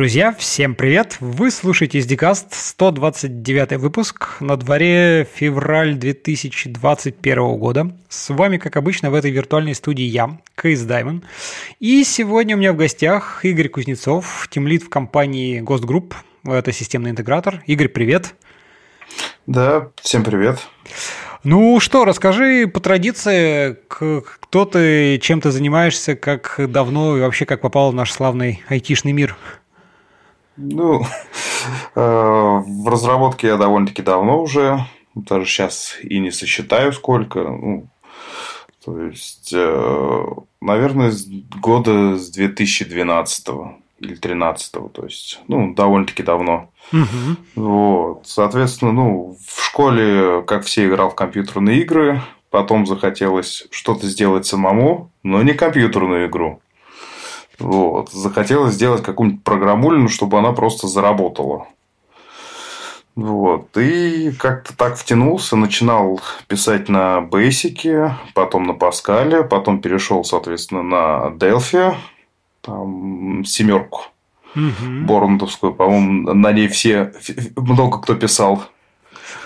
Друзья, всем привет! Вы слушаете SDCast 129 выпуск. На дворе февраль 2021 года. С вами, как обычно, в этой виртуальной студии я, Кейс Даймон. И сегодня у меня в гостях Игорь Кузнецов, тимлид в компании Ghost Group. Это системный интегратор. Игорь, привет! Да, всем привет! Ну что, расскажи по традиции, кто ты, чем ты занимаешься, как давно и вообще как попал в наш славный айтишный мир – ну, э, в разработке я довольно-таки давно уже, даже сейчас и не сосчитаю сколько. Ну, то есть, э, наверное, года с 2012 или 2013, то есть, ну, довольно-таки давно. Угу. Вот. Соответственно, ну, в школе, как все, играл в компьютерные игры, потом захотелось что-то сделать самому, но не компьютерную игру. Вот. Захотелось сделать какую-нибудь программулину, чтобы она просто заработала. Вот. И как-то так втянулся, начинал писать на Basic, потом на Паскале, потом перешел, соответственно, на Delphi, там семерку. Угу. Борндовскую, по-моему, на ней все много кто писал.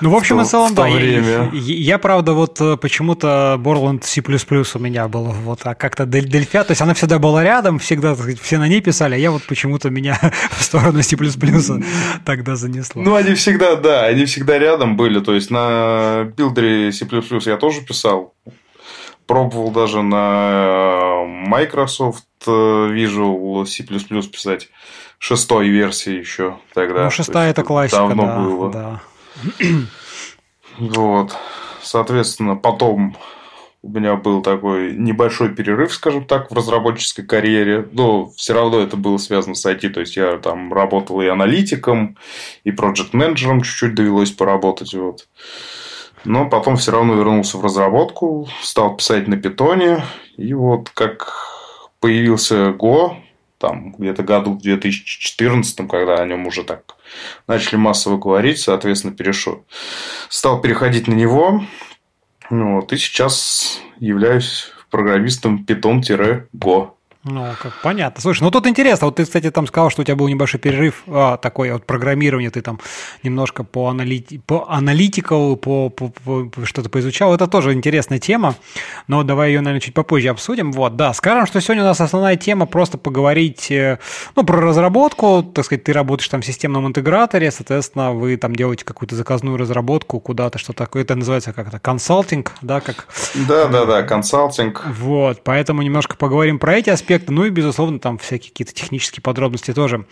Ну, в общем и целом, да. Я, я, правда, вот э, почему-то Borland C++ у меня был, вот, а как-то Дельфя, то есть она всегда была рядом, всегда все на ней писали, а я вот почему-то меня в сторону C++ тогда занесло. Ну, они всегда, да, они всегда рядом были, то есть на билдере C++ я тоже писал, пробовал даже на Microsoft э, Visual C++ писать шестой версии еще тогда. Ну, шестая это классика, давно да, было. Да. Вот. Соответственно, потом у меня был такой небольшой перерыв, скажем так, в разработческой карьере. Но все равно это было связано с IT. То есть, я там работал и аналитиком, и проект-менеджером чуть-чуть довелось поработать. Вот. Но потом все равно вернулся в разработку, стал писать на питоне. И вот как появился Go, там где-то году в 2014, когда о нем уже так начали массово говорить, соответственно, перешел. Стал переходить на него. Вот, и сейчас являюсь программистом Python-Go. Ну, как понятно. Слушай, ну тут интересно. Вот ты, кстати, там сказал, что у тебя был небольшой перерыв а, такой вот программирование, ты там немножко по, аналити... по аналитику, по, по, по что-то поизучал. Это тоже интересная тема, но давай ее, наверное, чуть попозже обсудим. Вот, да, скажем, что сегодня у нас основная тема просто поговорить, э, ну, про разработку, так сказать, ты работаешь там в системном интеграторе, соответственно, вы там делаете какую-то заказную разработку куда-то, что такое, это называется как-то консалтинг, да, как... Да, да, да, консалтинг. Вот, поэтому немножко поговорим про эти аспекты аспекты, ну и, безусловно, там всякие какие-то технические подробности тоже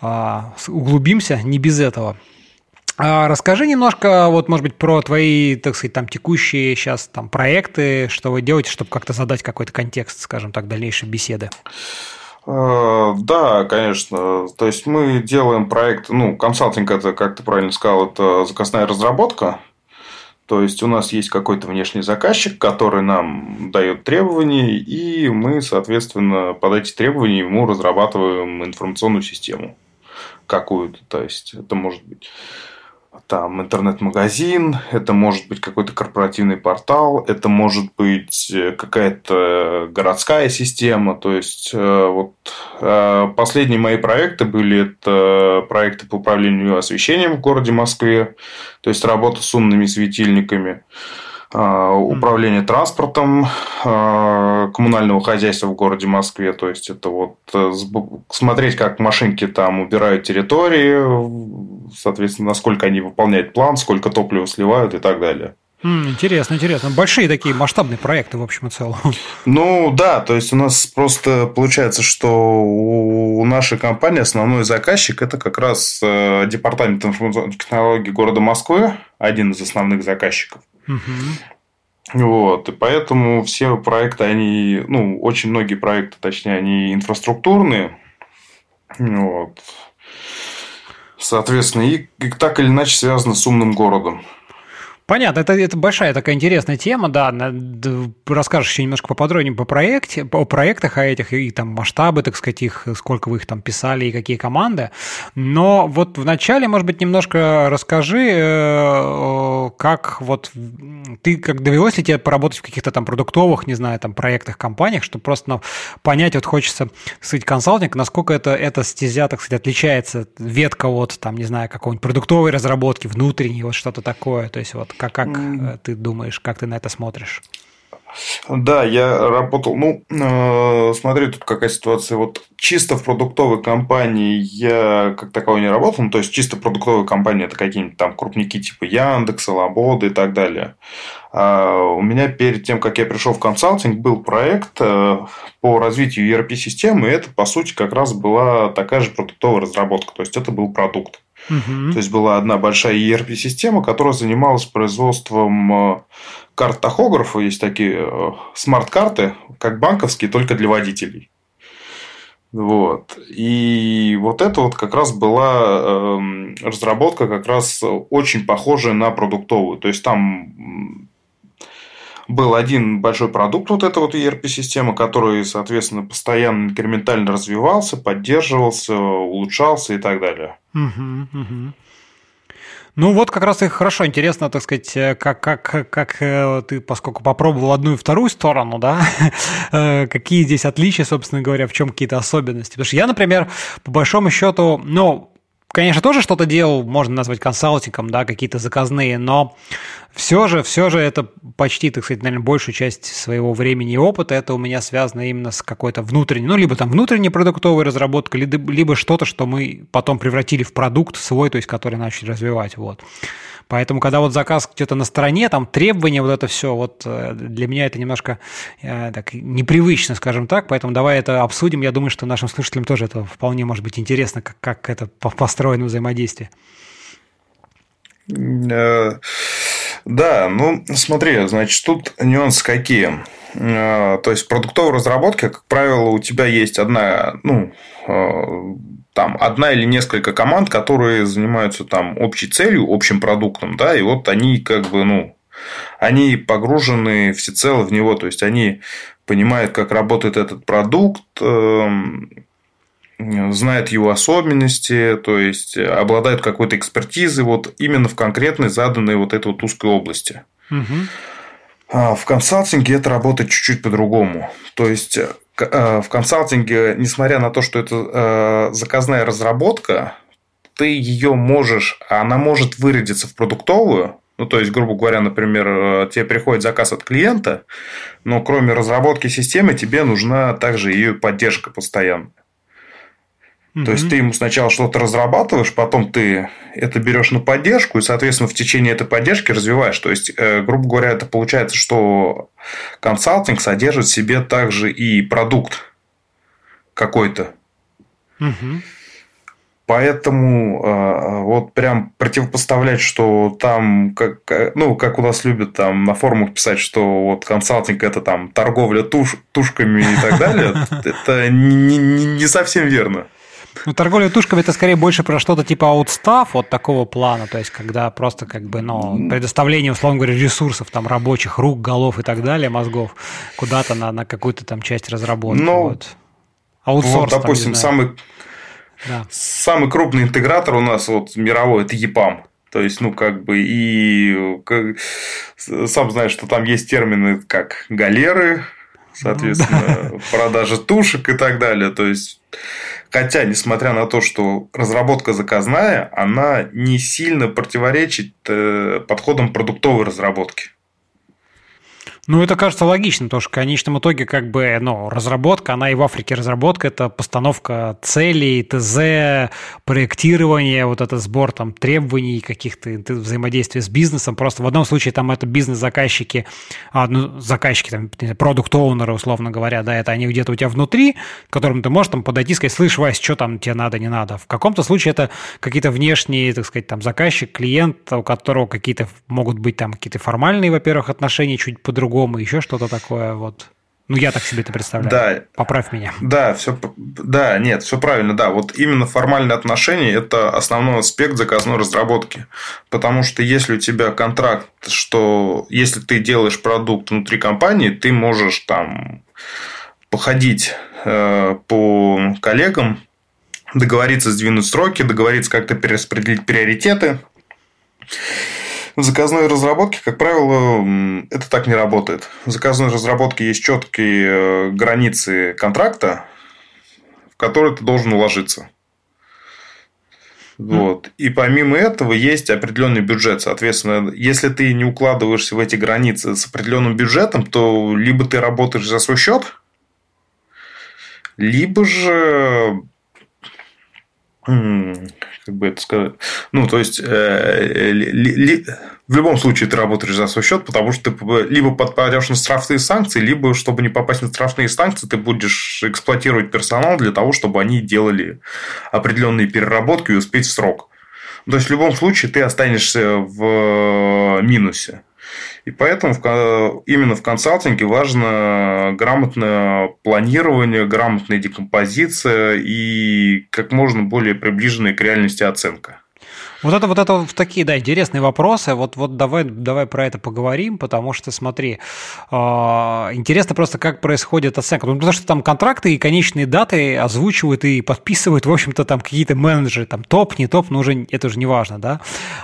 а, углубимся, не без этого. А расскажи немножко, вот, может быть, про твои, так сказать, там текущие сейчас там проекты, что вы делаете, чтобы как-то задать какой-то контекст, скажем так, дальнейшей беседы. А, да, конечно. То есть мы делаем проект, ну, консалтинг это, как ты правильно сказал, это заказная разработка. То есть у нас есть какой-то внешний заказчик, который нам дает требования, и мы, соответственно, под эти требования ему разрабатываем информационную систему какую-то. То есть это может быть там интернет-магазин, это может быть какой-то корпоративный портал, это может быть э, какая-то городская система. То есть, э, вот э, последние мои проекты были это проекты по управлению освещением в городе Москве, то есть работа с умными светильниками. А, управление транспортом а, коммунального хозяйства в городе Москве. То есть, это вот э, смотреть, как машинки там убирают территории, соответственно, насколько они выполняют план, сколько топлива сливают и так далее. Интересно, интересно. Большие такие масштабные проекты, в общем и целом. Ну да, то есть у нас просто получается, что у нашей компании основной заказчик это как раз э, департамент информационных технологий города Москвы, один из основных заказчиков. Угу. Вот, и поэтому все проекты, они, ну, очень многие проекты, точнее, они инфраструктурные. Вот. Соответственно, и, и так или иначе связаны с умным городом. Понятно, это, это большая такая интересная тема, да. Расскажешь еще немножко поподробнее по проекте, о проектах о этих, и там масштабы, так сказать, их, сколько вы их там писали и какие команды. Но вот вначале, может быть, немножко расскажи, э, как вот ты, как довелось ли тебе поработать в каких-то там продуктовых, не знаю, там проектах, компаниях, чтобы просто ну, понять, вот хочется, так сказать, консалтинг, насколько это, эта стезя, так сказать, отличается ветка от, там, не знаю, какой-нибудь продуктовой разработки, внутренней, вот что-то такое. То есть вот как, как mm. ты думаешь, как ты на это смотришь? Да, я работал. Ну, э, смотри, тут какая ситуация. Вот чисто в продуктовой компании я как таковой не работал. Ну, то есть, чисто продуктовая компания это какие-нибудь там крупники типа Яндекса, Лабода и так далее. А у меня перед тем, как я пришел в консалтинг, был проект э, по развитию ERP-системы. И это, по сути, как раз была такая же продуктовая разработка. То есть, это был продукт. Угу. То есть была одна большая ERP-система, которая занималась производством э, карт тахографа. Есть такие э, смарт-карты, как банковские, только для водителей. Вот. И вот это вот как раз была э, разработка как раз очень похожая на продуктовую. То есть там был один большой продукт, вот эта вот ERP-система, который, соответственно, постоянно инкрементально развивался, поддерживался, улучшался и так далее. Угу, угу. Ну вот как раз и хорошо, интересно, так сказать, э, как, как, как э, ты, поскольку попробовал одну и вторую сторону, да, э, какие здесь отличия, собственно говоря, в чем какие-то особенности. Потому что я, например, по большому счету, ну, конечно, тоже что-то делал, можно назвать консалтингом, да, какие-то заказные, но все же, все же это почти, так сказать, наверное, большую часть своего времени и опыта это у меня связано именно с какой-то внутренней, ну, либо там внутренней продуктовой разработкой, либо, что-то, что мы потом превратили в продукт свой, то есть который начали развивать, вот. Поэтому, когда вот заказ где-то на стороне, там требования, вот это все, вот э, для меня это немножко э, так непривычно, скажем так, поэтому давай это обсудим. Я думаю, что нашим слушателям тоже это вполне может быть интересно, как, как это построено взаимодействие. Э, да, ну смотри, значит, тут нюансы какие. То есть в продуктовой разработке, как правило, у тебя есть одна, ну, там одна или несколько команд, которые занимаются там общей целью, общим продуктом, да, и вот они как бы, ну, они погружены всецело в него, то есть они понимают, как работает этот продукт, эм, знают его особенности, то есть обладают какой-то экспертизой вот именно в конкретной заданной вот этой вот узкой области. Угу. В консалтинге это работает чуть-чуть по-другому. То есть в консалтинге, несмотря на то, что это э, заказная разработка, ты ее можешь, она может выродиться в продуктовую, ну, то есть, грубо говоря, например, э, тебе приходит заказ от клиента, но кроме разработки системы тебе нужна также ее поддержка То есть ты ему сначала что-то разрабатываешь, потом ты это берешь на поддержку, и, соответственно, в течение этой поддержки развиваешь. То есть, э, грубо говоря, это получается, что консалтинг содержит в себе также и продукт какой-то. Поэтому э, вот прям противопоставлять, что там, как, ну, как у нас любят там на форумах писать, что вот консалтинг это там торговля туш, тушками и так далее, это не совсем верно. Ну, торговля тушками это скорее больше про что-то типа аутстав вот такого плана, то есть когда просто как бы, ну, предоставление, условно говоря, ресурсов, там, рабочих рук, голов и так далее, мозгов, куда-то на, на какую-то там часть разработки. Ну, вот. Аутсорс, вот, допустим, там, самый, да. самый крупный интегратор у нас вот мировой – это EPAM. То есть, ну, как бы, и как, сам знаешь, что там есть термины как галеры, соответственно, ну, да. продажа тушек и так далее. То есть, Хотя, несмотря на то, что разработка заказная, она не сильно противоречит э, подходам продуктовой разработки. Ну, это кажется логичным, потому что в конечном итоге как бы, ну, разработка, она и в Африке разработка, это постановка целей, ТЗ, проектирование, вот этот сбор там требований каких-то взаимодействия с бизнесом. Просто в одном случае там это бизнес-заказчики, а, ну, заказчики, там, продукт-оунеры, условно говоря, да, это они где-то у тебя внутри, к которым ты можешь там подойти и сказать, слышь, Вась, что там тебе надо, не надо. В каком-то случае это какие-то внешние, так сказать, там заказчик, клиент, у которого какие-то могут быть там какие-то формальные, во-первых, отношения чуть по-другому, по-другому, еще что-то такое вот. Ну, я так себе это представляю. Да. Поправь меня. Да, все, да, нет, все правильно, да. Вот именно формальные отношения – это основной аспект заказной разработки. Потому что если у тебя контракт, что если ты делаешь продукт внутри компании, ты можешь там походить э, по коллегам, договориться сдвинуть сроки, договориться как-то перераспределить приоритеты. В заказной разработке, как правило, это так не работает. В заказной разработке есть четкие э, границы контракта, в которые ты должен уложиться. Вот. И помимо этого есть определенный бюджет. Соответственно, если ты не укладываешься в эти границы с определенным бюджетом, то либо ты работаешь за свой счет, либо же как бы это сказать, ну, то есть, э, ли, в любом случае ты работаешь за свой счет, потому что ты либо подпадешь на штрафные санкции, либо, чтобы не попасть на штрафные санкции, ты будешь эксплуатировать персонал для того, чтобы они делали определенные переработки и успеть в срок. То есть, в любом случае ты останешься в минусе. И поэтому именно в консалтинге важно грамотное планирование, грамотная декомпозиция и как можно более приближенная к реальности оценка. Вот это вот это такие, да, интересные вопросы. Вот, вот давай, давай про это поговорим, потому что, смотри, э, интересно просто, как происходит оценка. Ну, потому что там контракты и конечные даты озвучивают и подписывают, в общем-то, там какие-то менеджеры, там топ, не топ, но уже это уже не важно, да.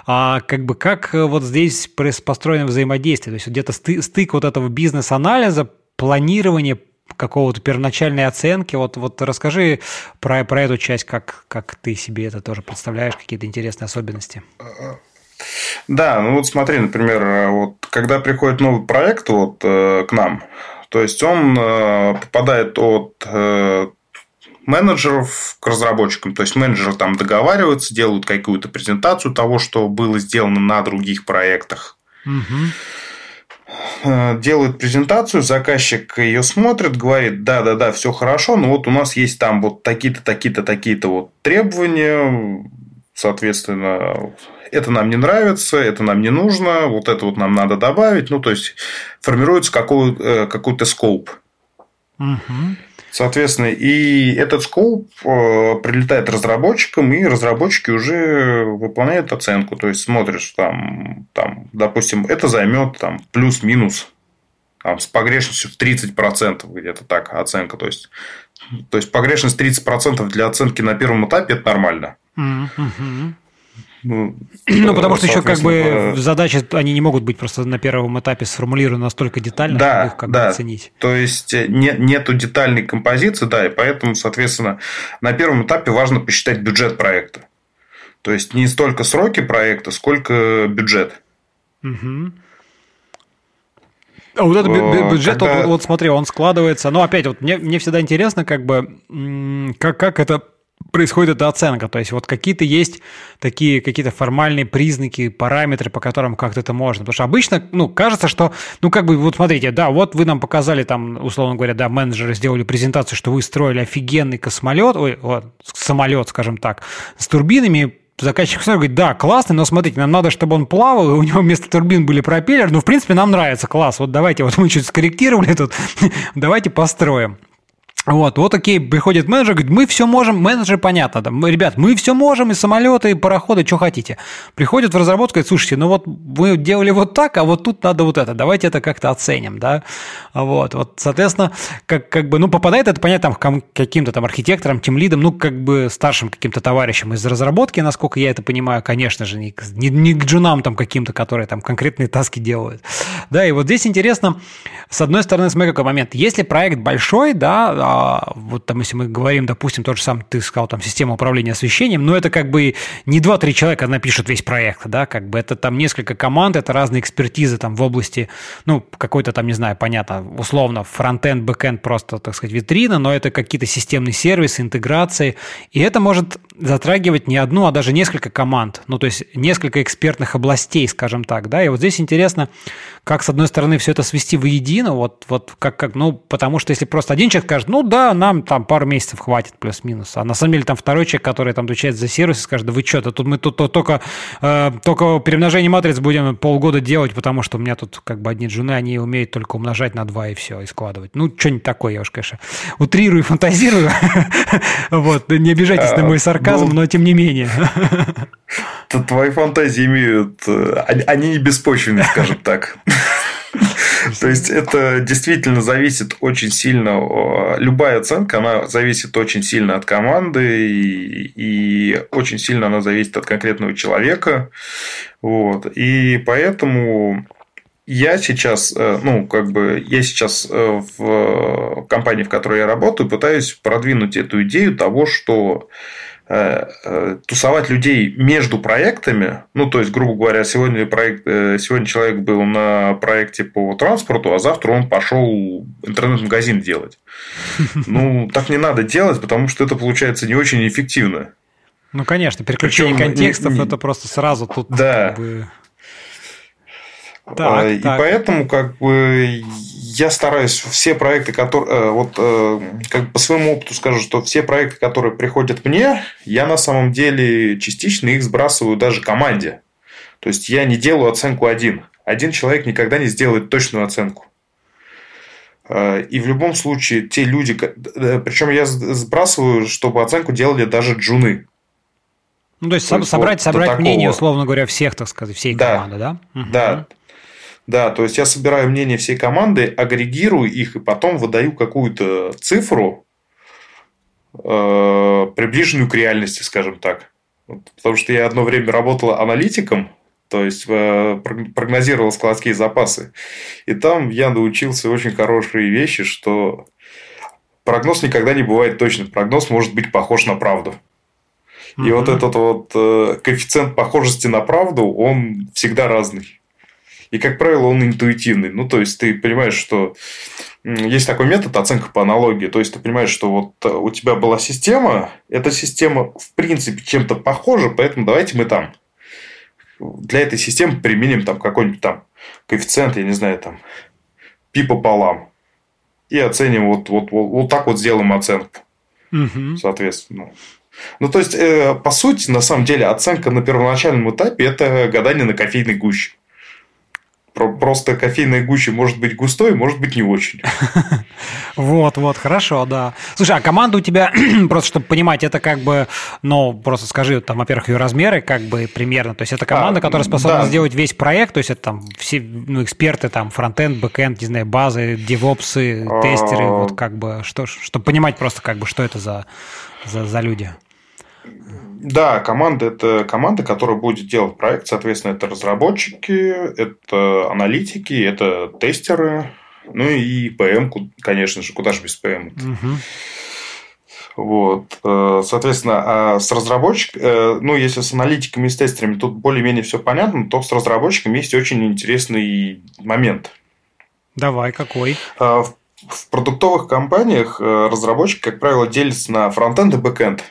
А как бы как вот здесь построено взаимодействие, то есть где-то стык вот этого бизнес-анализа, планирования, какого-то первоначальной оценки. Вот, вот расскажи про, про эту часть, как, как ты себе это тоже представляешь, какие-то интересные особенности. Да, ну вот смотри, например, вот когда приходит новый проект вот э, к нам, то есть он э, попадает от э, менеджеров к разработчикам. То есть менеджеры там договариваются, делают какую-то презентацию того, что было сделано на других проектах. Угу. Э, делают презентацию, заказчик ее смотрит, говорит, да, да, да, все хорошо, но вот у нас есть там вот такие-то, такие-то, такие-то вот требования, соответственно, это нам не нравится, это нам не нужно, вот это вот нам надо добавить, ну, то есть формируется э, какой-то скоп. Угу. Соответственно, и этот скоп э, прилетает разработчикам, и разработчики уже выполняют оценку. То есть смотрят, что там, там допустим, это займет там, плюс-минус там, с погрешностью в 30% где-то так оценка. То есть, то есть погрешность 30% для оценки на первом этапе это нормально. Mm-hmm. Ну, ну потому что еще как бы задачи, они не могут быть просто на первом этапе сформулированы настолько детально, да, чтобы их как да. бы оценить. То есть э, не, нету детальной композиции, да, и поэтому, соответственно, на первом этапе важно посчитать бюджет проекта. То есть не столько сроки проекта, сколько бюджет. Угу. А вот этот бюджет, Когда... вот, вот смотри, он складывается. Но опять, вот мне, мне всегда интересно, как бы, как, как это происходит эта оценка. То есть вот какие-то есть такие какие-то формальные признаки, параметры, по которым как-то это можно. Потому что обычно, ну, кажется, что, ну, как бы, вот смотрите, да, вот вы нам показали там, условно говоря, да, менеджеры сделали презентацию, что вы строили офигенный космолет, ой, вот, самолет, скажем так, с турбинами, заказчик говорит, да, классный, но смотрите, нам надо, чтобы он плавал, и у него вместо турбин были пропеллеры, ну, в принципе, нам нравится, класс, вот давайте, вот мы чуть скорректировали тут, давайте построим. Вот, вот окей, приходит менеджер, говорит, мы все можем, менеджер понятно, да, мы, ребят, мы все можем, и самолеты, и пароходы, что хотите. Приходит в разработку, говорит, слушайте, ну вот вы делали вот так, а вот тут надо вот это, давайте это как-то оценим, да. Вот, вот, соответственно, как, как бы, ну, попадает это, понятно, там, каким-то там архитектором, тем лидом, ну, как бы старшим каким-то товарищем из разработки, насколько я это понимаю, конечно же, не, не, не к джунам там каким-то, которые там конкретные таски делают. Да, и вот здесь интересно, с одной стороны, смотри, какой момент, если проект большой, да, вот там, если мы говорим, допустим, тот же самый, ты сказал, там, система управления освещением, но это как бы не 2-3 человека напишут весь проект, да, как бы это там несколько команд, это разные экспертизы там в области, ну, какой-то там, не знаю, понятно, условно, фронтенд, бэкенд просто, так сказать, витрина, но это какие-то системные сервисы, интеграции, и это может затрагивать не одну, а даже несколько команд, ну, то есть несколько экспертных областей, скажем так, да, и вот здесь интересно, как, с одной стороны, все это свести воедино, вот, вот как, как, ну, потому что если просто один человек скажет, ну, да, нам там пару месяцев хватит, плюс-минус, а на самом деле там второй человек, который там отвечает за сервис, скажет, да вы что-то, тут мы тут то, только, э, только перемножение матриц будем полгода делать, потому что у меня тут как бы одни джуны, они умеют только умножать на два и все, и складывать. Ну, что-нибудь такое, я уж, конечно, утрирую, фантазирую, вот, не обижайтесь на мой сарказм, ну, но тем не менее. Твои фантазии имеют... Э, они не беспочвенны, скажем так. То есть это действительно зависит очень сильно. Любая оценка, она зависит очень сильно от команды и, и очень сильно она зависит от конкретного человека. Вот. И поэтому я сейчас, э, ну, как бы, я сейчас э, в компании, в которой я работаю, пытаюсь продвинуть эту идею того, что Э, э, тусовать людей между проектами, ну, то есть, грубо говоря, сегодня, проект, э, сегодня человек был на проекте по транспорту, а завтра он пошел интернет-магазин делать. Ну, так не надо делать, потому что это получается не очень эффективно. Ну, конечно, переключение Причем, контекстов не, не, это просто сразу тут да. как бы... Так, и так. поэтому как бы я стараюсь все проекты, которые э, вот э, как бы по своему опыту скажу, что все проекты, которые приходят мне, я на самом деле частично их сбрасываю даже команде. То есть я не делаю оценку один. Один человек никогда не сделает точную оценку. Э, и в любом случае те люди, причем я сбрасываю, чтобы оценку делали даже джуны. Ну, то есть, то есть собрать, вот собрать мнение, условно говоря, всех, так сказать, всей да, команды, да? Да. Да, то есть я собираю мнение всей команды, агрегирую их и потом выдаю какую-то цифру, э, приближенную к реальности, скажем так. Потому что я одно время работал аналитиком, то есть э, прогнозировал складские запасы. И там я научился очень хорошие вещи, что прогноз никогда не бывает точным. Прогноз может быть похож на правду. И mm-hmm. вот этот вот э, коэффициент похожести на правду, он всегда разный. И, как правило, он интуитивный. Ну, то есть, ты понимаешь, что есть такой метод оценка по аналогии. То есть, ты понимаешь, что вот э, у тебя была система, эта система, в принципе, чем-то похожа, поэтому давайте мы там для этой системы применим там какой-нибудь там коэффициент, я не знаю, там пи пополам. И оценим вот, вот, вот, вот так вот сделаем оценку. Угу. Соответственно. Ну, то есть, э, по сути, на самом деле, оценка на первоначальном этапе – это гадание на кофейной гуще. Просто кофейная гуща может быть густой, может быть не очень. Вот, вот, хорошо, да. Слушай, а команда у тебя, просто чтобы понимать, это как бы, ну, просто скажи, там, во-первых, ее размеры, как бы примерно. То есть это команда, а, которая способна да. сделать весь проект, то есть это там все ну, эксперты, там, фронтенд, бэкенд, не знаю, базы, девопсы, тестеры, а... вот как бы, что, чтобы понимать просто, как бы, что это за, за, за люди. Да, команда – это команда, которая будет делать проект. Соответственно, это разработчики, это аналитики, это тестеры, ну и ПМ, конечно же, куда же без ПМ. Угу. Вот. Э, соответственно, а с разработчиками, э, ну, если с аналитиками и с тестерами тут более-менее все понятно, то с разработчиками есть очень интересный момент. Давай, какой? Э, в продуктовых компаниях разработчик, как правило, делится на фронтенд и бэкенд.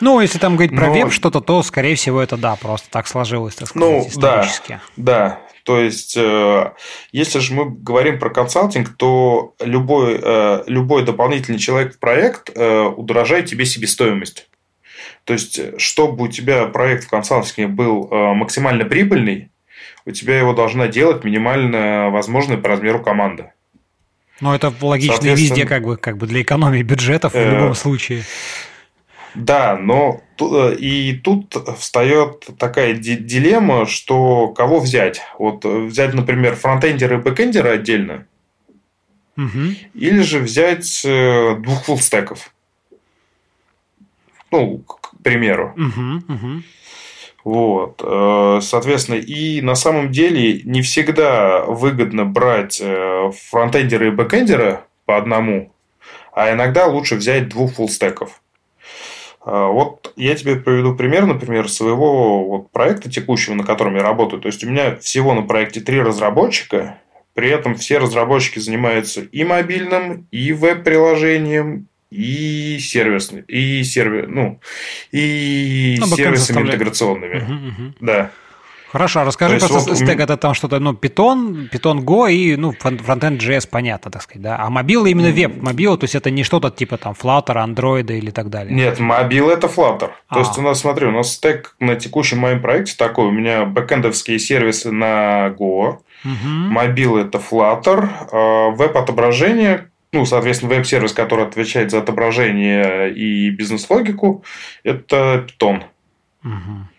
Ну, если там говорить про Но... веб что-то, то, скорее всего, это да, просто так сложилось, так сказать, ну, исторически. Да, да. То есть, э, если же мы говорим про консалтинг, то любой, э, любой дополнительный человек в проект э, удорожает тебе себестоимость. То есть, чтобы у тебя проект в консалтинге был максимально прибыльный, у тебя его должна делать минимально возможная по размеру команда. Но это логично везде, как бы, как бы для экономии бюджетов в любом случае. Да, но э, и тут встает такая дилемма, что кого взять. Вот э, взять, например, фронтендера и бэкендера отдельно, угу. или же взять э, двух фуллстеков. Ну, к примеру. Угу, угу. Вот, соответственно, и на самом деле не всегда выгодно брать фронтендера и бэкендера по одному, а иногда лучше взять двух фуллстеков. А, вот я тебе приведу пример, например, своего вот проекта текущего, на котором я работаю. То есть, у меня всего на проекте три разработчика, при этом все разработчики занимаются и мобильным, и веб-приложением, и сервисный, и сервис, ну, и ну, сервисами интеграционными. Угу, угу. Да. Хорошо, а расскажи То просто вот стек это там что-то, ну, Python, Python Go и, ну, фронтенд JS, понятно, так сказать, да. А мобил именно веб, мобил, то есть это не что-то типа там Flutter, Android или так далее. Нет, мобил это Flutter. А. То есть у нас, смотри, у нас стек на текущем моем проекте такой, у меня бэкэндовские сервисы на Go, угу. мобил это Flutter, а веб-отображение, ну, соответственно, веб-сервис, который отвечает за отображение и бизнес-логику, это Python. Угу.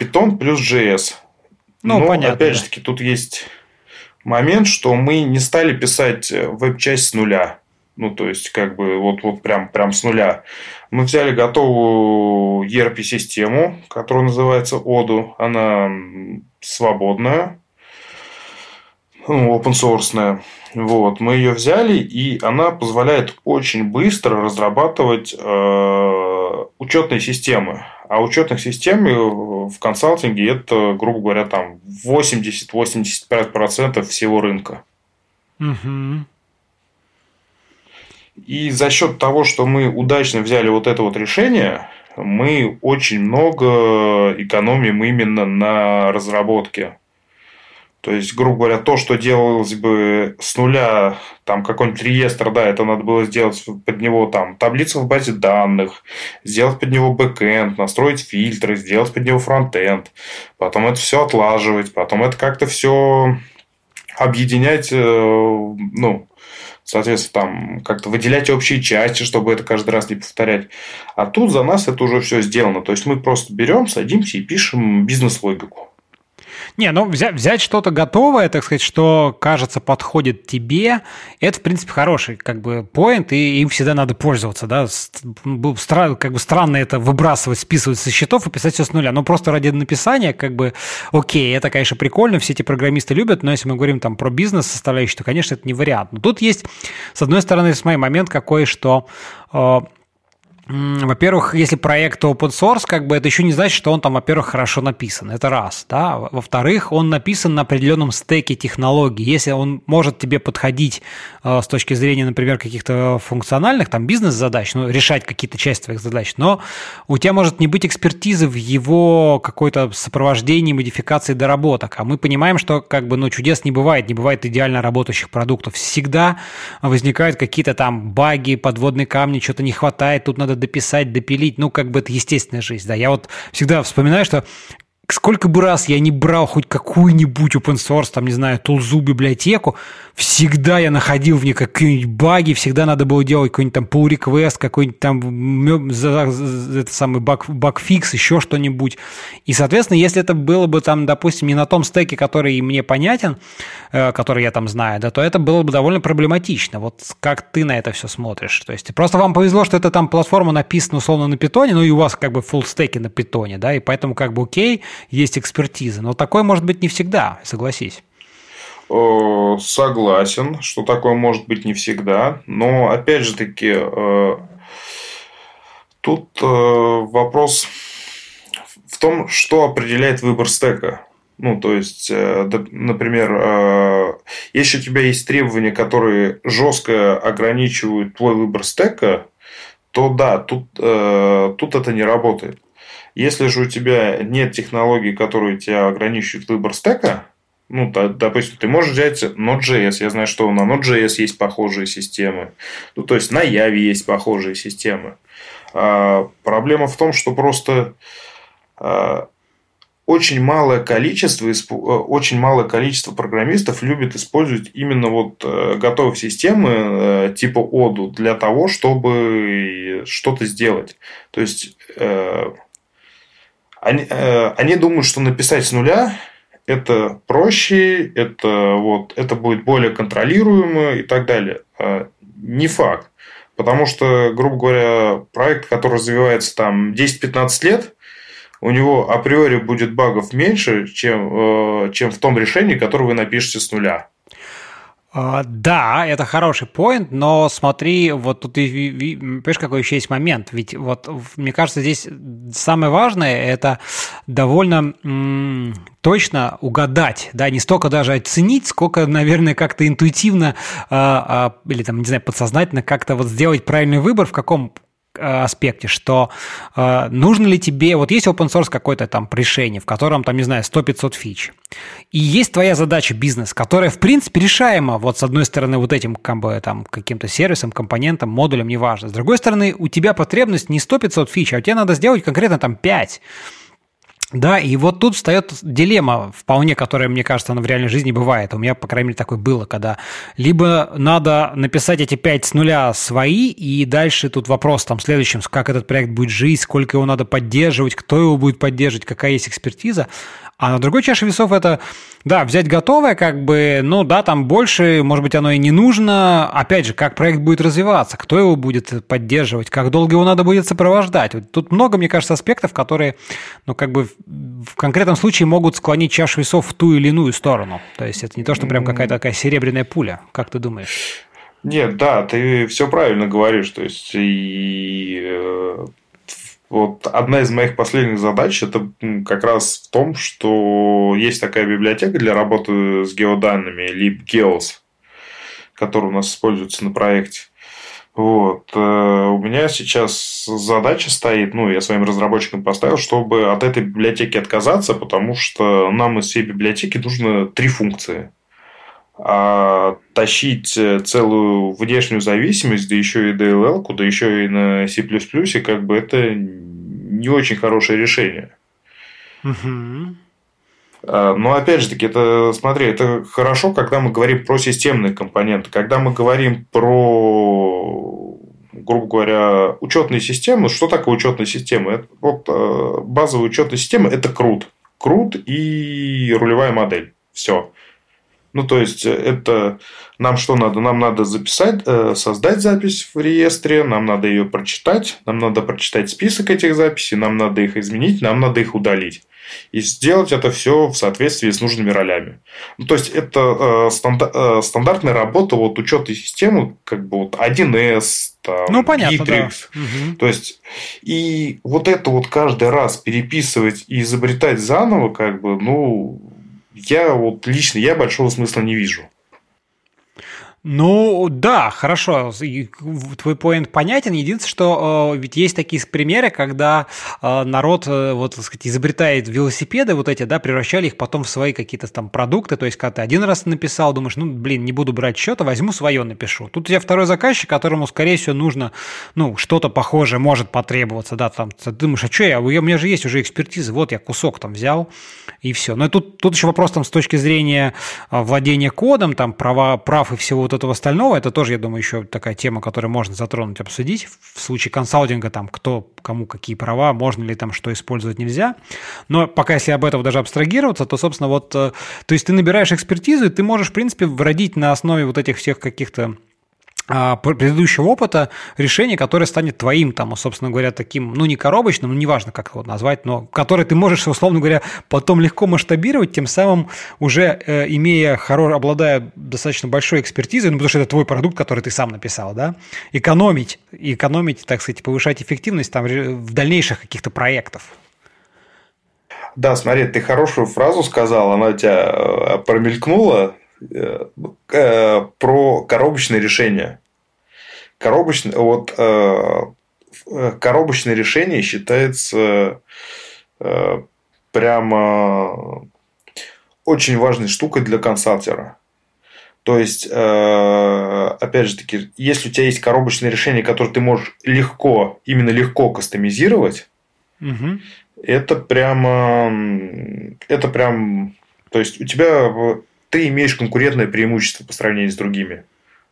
Python плюс JS. Ну, Но, понятно. Опять же таки, тут есть момент, что мы не стали писать э, веб-часть с нуля. Ну, то есть, как бы, вот, вот прям, прям с нуля. Мы взяли готовую ERP-систему, которая называется Odoo. Она свободная, ну, open source. Вот, мы ее взяли, и она позволяет очень быстро разрабатывать э, учетные системы. А учетных систем э, в консалтинге это, грубо говоря, там 80-85% всего рынка. Угу. И за счет того, что мы удачно взяли вот это вот решение, мы очень много экономим именно на разработке. То есть, грубо говоря, то, что делалось бы с нуля, там какой-нибудь реестр, да, это надо было сделать под него там таблицу в базе данных, сделать под него бэкэнд, настроить фильтры, сделать под него фронтенд, потом это все отлаживать, потом это как-то все объединять, э, ну, соответственно, там как-то выделять общие части, чтобы это каждый раз не повторять. А тут за нас это уже все сделано. То есть мы просто берем, садимся и пишем бизнес-логику. Не, ну взять, взять что-то готовое, так сказать, что, кажется, подходит тебе, это, в принципе, хороший как бы поинт, и им всегда надо пользоваться, да. Как бы странно это выбрасывать, списывать со счетов и писать все с нуля. Но просто ради написания, как бы, окей, это, конечно, прикольно, все эти программисты любят, но если мы говорим там про бизнес составляющую, то, конечно, это не вариант. Но тут есть, с одной стороны, с моим момент какой, что э, во-первых, если проект open source, как бы это еще не значит, что он там, во-первых, хорошо написан. Это раз, да. Во-вторых, он написан на определенном стеке технологий. Если он может тебе подходить э, с точки зрения, например, каких-то функциональных, там, бизнес-задач, ну, решать какие-то части твоих задач, но у тебя может не быть экспертизы в его какой-то сопровождении, модификации доработок. А мы понимаем, что, как бы, ну, чудес не бывает, не бывает идеально работающих продуктов. Всегда возникают какие-то там баги, подводные камни, что-то не хватает, тут надо дописать, допилить, ну, как бы это естественная жизнь, да. Я вот всегда вспоминаю, что сколько бы раз я не брал хоть какую-нибудь open source, там, не знаю, тулзу, библиотеку, всегда я находил в ней какие-нибудь баги, всегда надо было делать какой-нибудь там pull request, какой-нибудь там это самый баг, багфикс, еще что-нибудь. И, соответственно, если это было бы там, допустим, не на том стеке, который мне понятен, э, который я там знаю, да, то это было бы довольно проблематично. Вот как ты на это все смотришь? То есть просто вам повезло, что эта там платформа написана условно на питоне, ну и у вас как бы full стеки на питоне, да, и поэтому как бы окей, есть экспертиза. Но такое может быть не всегда, согласись. Э, согласен, что такое может быть не всегда. Но опять же таки, э, тут э, вопрос в том, что определяет выбор стека. Ну, то есть, например, если у тебя есть требования, которые жестко ограничивают твой выбор стека, то да, тут, тут это не работает. Если же у тебя нет технологий, которые тебя ограничивают выбор стека, ну, допустим, ты можешь взять Node.js. Я знаю, что на Node.js есть похожие системы. Ну, то есть, на Java есть похожие системы. А, проблема в том, что просто а, очень малое количество, очень малое количество программистов любит использовать именно вот э, готовые системы э, типа Odoo для того, чтобы что-то сделать. То есть, э, они, они думают, что написать с нуля это проще, это, вот, это будет более контролируемо и так далее. А, не факт. Потому что, грубо говоря, проект, который развивается там 10-15 лет, у него априори будет багов меньше, чем, э, чем в том решении, которое вы напишете с нуля. Uh, да, это хороший поинт, но смотри, вот тут, понимаешь, какой еще есть момент. Ведь вот, мне кажется, здесь самое важное – это довольно точно угадать, да, не столько даже оценить, сколько, наверное, как-то интуитивно э, э, или там, не знаю, подсознательно как-то вот сделать правильный выбор, в каком аспекте, что э, нужно ли тебе, вот есть open source какое-то там решение, в котором там, не знаю, 100-500 фич, и есть твоя задача бизнес, которая, в принципе, решаема вот с одной стороны вот этим как бы, там, каким-то сервисом, компонентом, модулем, неважно, с другой стороны у тебя потребность не 100-500 фич, а тебе надо сделать конкретно там 5, да, и вот тут встает дилемма, вполне, которая, мне кажется, она в реальной жизни бывает. У меня, по крайней мере, такое было, когда либо надо написать эти пять с нуля свои, и дальше тут вопрос там следующим, как этот проект будет жить, сколько его надо поддерживать, кто его будет поддерживать, какая есть экспертиза. А на другой чаше весов это, да, взять готовое, как бы, ну да, там больше, может быть, оно и не нужно. Опять же, как проект будет развиваться, кто его будет поддерживать, как долго его надо будет сопровождать. Вот тут много, мне кажется, аспектов, которые, ну, как бы в конкретном случае могут склонить чашу весов в ту или иную сторону. То есть это не то, что прям какая-то такая серебряная пуля. Как ты думаешь? Нет, да, ты все правильно говоришь. То есть и э, вот одна из моих последних задач это как раз в том, что есть такая библиотека для работы с геоданными, LibGeos, которая у нас используется на проекте. Вот. Э, у меня сейчас задача стоит, ну, я своим разработчикам поставил, чтобы от этой библиотеки отказаться, потому что нам из всей библиотеки нужно три функции. А тащить целую внешнюю зависимость, да еще и DLL, да еще и на C++, как бы это не очень хорошее решение. Угу. Но опять же таки, это, смотри, это хорошо, когда мы говорим про системные компоненты. Когда мы говорим про, грубо говоря, учетные системы, что такое учетная система? Вот э, базовая учетная система – это крут. Крут и рулевая модель. Все. Ну, то есть, э, это нам что надо? Нам надо записать, э, создать запись в реестре, нам надо ее прочитать, нам надо прочитать список этих записей, нам надо их изменить, нам надо их удалить. И сделать это все в соответствии с нужными ролями. Ну, то есть, это э, стандар, э, стандартная работа вот учетной системы, как бы вот 1С, там, ну, понятно, Gitrix. Да. Угу. То есть, и вот это вот каждый раз переписывать и изобретать заново, как бы, ну, я вот лично я большого смысла не вижу. Ну, да, хорошо. Твой поинт понятен. Единственное, что э, ведь есть такие примеры, когда э, народ, э, вот, так сказать, изобретает велосипеды вот эти, да, превращали их потом в свои какие-то там продукты. То есть, когда ты один раз написал, думаешь, ну, блин, не буду брать счета, возьму свое напишу. Тут у тебя второй заказчик, которому, скорее всего, нужно, ну, что-то похожее может потребоваться, да, там, ты думаешь, а что я, у меня же есть уже экспертиза, вот я кусок там взял, и все. Но тут, тут еще вопрос там с точки зрения владения кодом, там, права, прав и всего вот этого остального, это тоже, я думаю, еще такая тема, которую можно затронуть, обсудить. В случае консалтинга, там, кто, кому какие права, можно ли там что использовать, нельзя. Но пока если об этом даже абстрагироваться, то, собственно, вот, э, то есть ты набираешь экспертизу, и ты можешь, в принципе, вродить на основе вот этих всех каких-то предыдущего опыта решение, которое станет твоим, там, собственно говоря, таким, ну, не коробочным, ну, неважно, как его назвать, но которое ты можешь, условно говоря, потом легко масштабировать, тем самым уже э, имея, хоро, обладая достаточно большой экспертизой, ну, потому что это твой продукт, который ты сам написал, да, экономить, экономить, так сказать, повышать эффективность там в дальнейших каких-то проектов. Да, смотри, ты хорошую фразу сказал, она у тебя э, промелькнула, Э, э, про коробочные решения. Коробочное, вот, э, коробочное решение считается прямо очень важной штукой для консалтера. То есть, опять же таки, если у тебя есть коробочное решение, которое ты можешь легко, именно легко кастомизировать, угу. это прямо, это прям, то есть у тебя ты имеешь конкурентное преимущество по сравнению с другими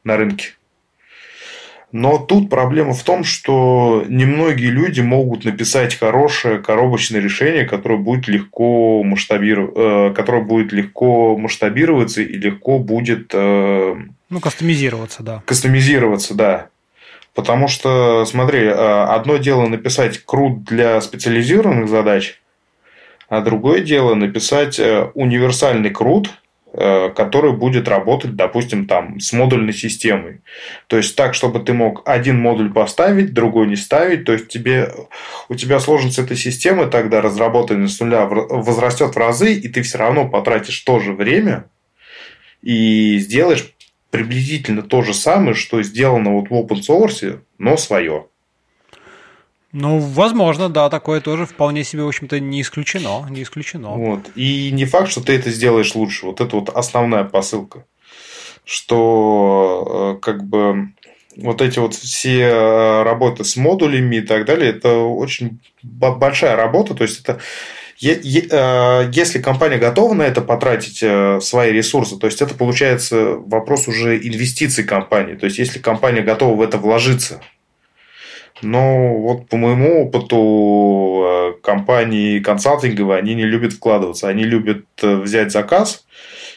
на рынке. Но тут проблема в том, что немногие люди могут написать хорошее коробочное решение, которое будет легко масштабироваться, э, которое будет легко масштабироваться и легко будет... Э, ну, кастомизироваться, да. Кастомизироваться, да. Потому что, смотри, э, одно дело написать крут для специализированных задач, а другое дело написать универсальный крут – э, который будет работать, допустим, там с модульной системой. То есть так, чтобы ты мог один модуль поставить, другой не ставить. То есть тебе, у тебя сложность этой системы тогда разработанной с нуля возрастет в разы, и ты все равно потратишь то же время и сделаешь приблизительно то же самое, что сделано вот в open source, но свое. Ну, возможно, да, такое тоже вполне себе, в общем-то, не исключено. Не исключено. Вот. И не факт, что ты это сделаешь лучше. Вот это вот основная посылка. Что э, как бы вот эти вот все э, работы с модулями и так далее, это очень большая работа. То есть это э, если компания готова на это потратить свои ресурсы, то есть это получается вопрос уже инвестиций компании. То есть если компания готова в это вложиться, но вот по моему опыту э, компании консалтинговые, они не любят вкладываться. Они любят э, взять заказ,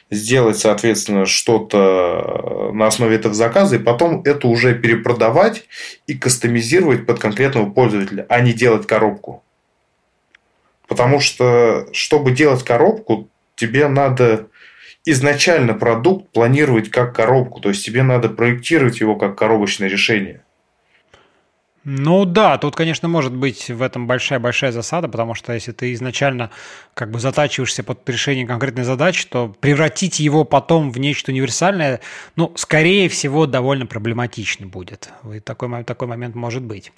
сделать, соответственно, что-то э, на основе этого заказа, и потом это уже перепродавать и кастомизировать под конкретного пользователя, а не делать коробку. Потому что, чтобы делать коробку, тебе надо изначально продукт планировать как коробку. То есть тебе надо проектировать его как коробочное решение. Ну да, тут, конечно, может быть в этом большая-большая засада, потому что если ты изначально как бы затачиваешься под решение конкретной задачи, то превратить его потом в нечто универсальное, ну, скорее всего, довольно проблематично будет. И такой, такой момент может быть.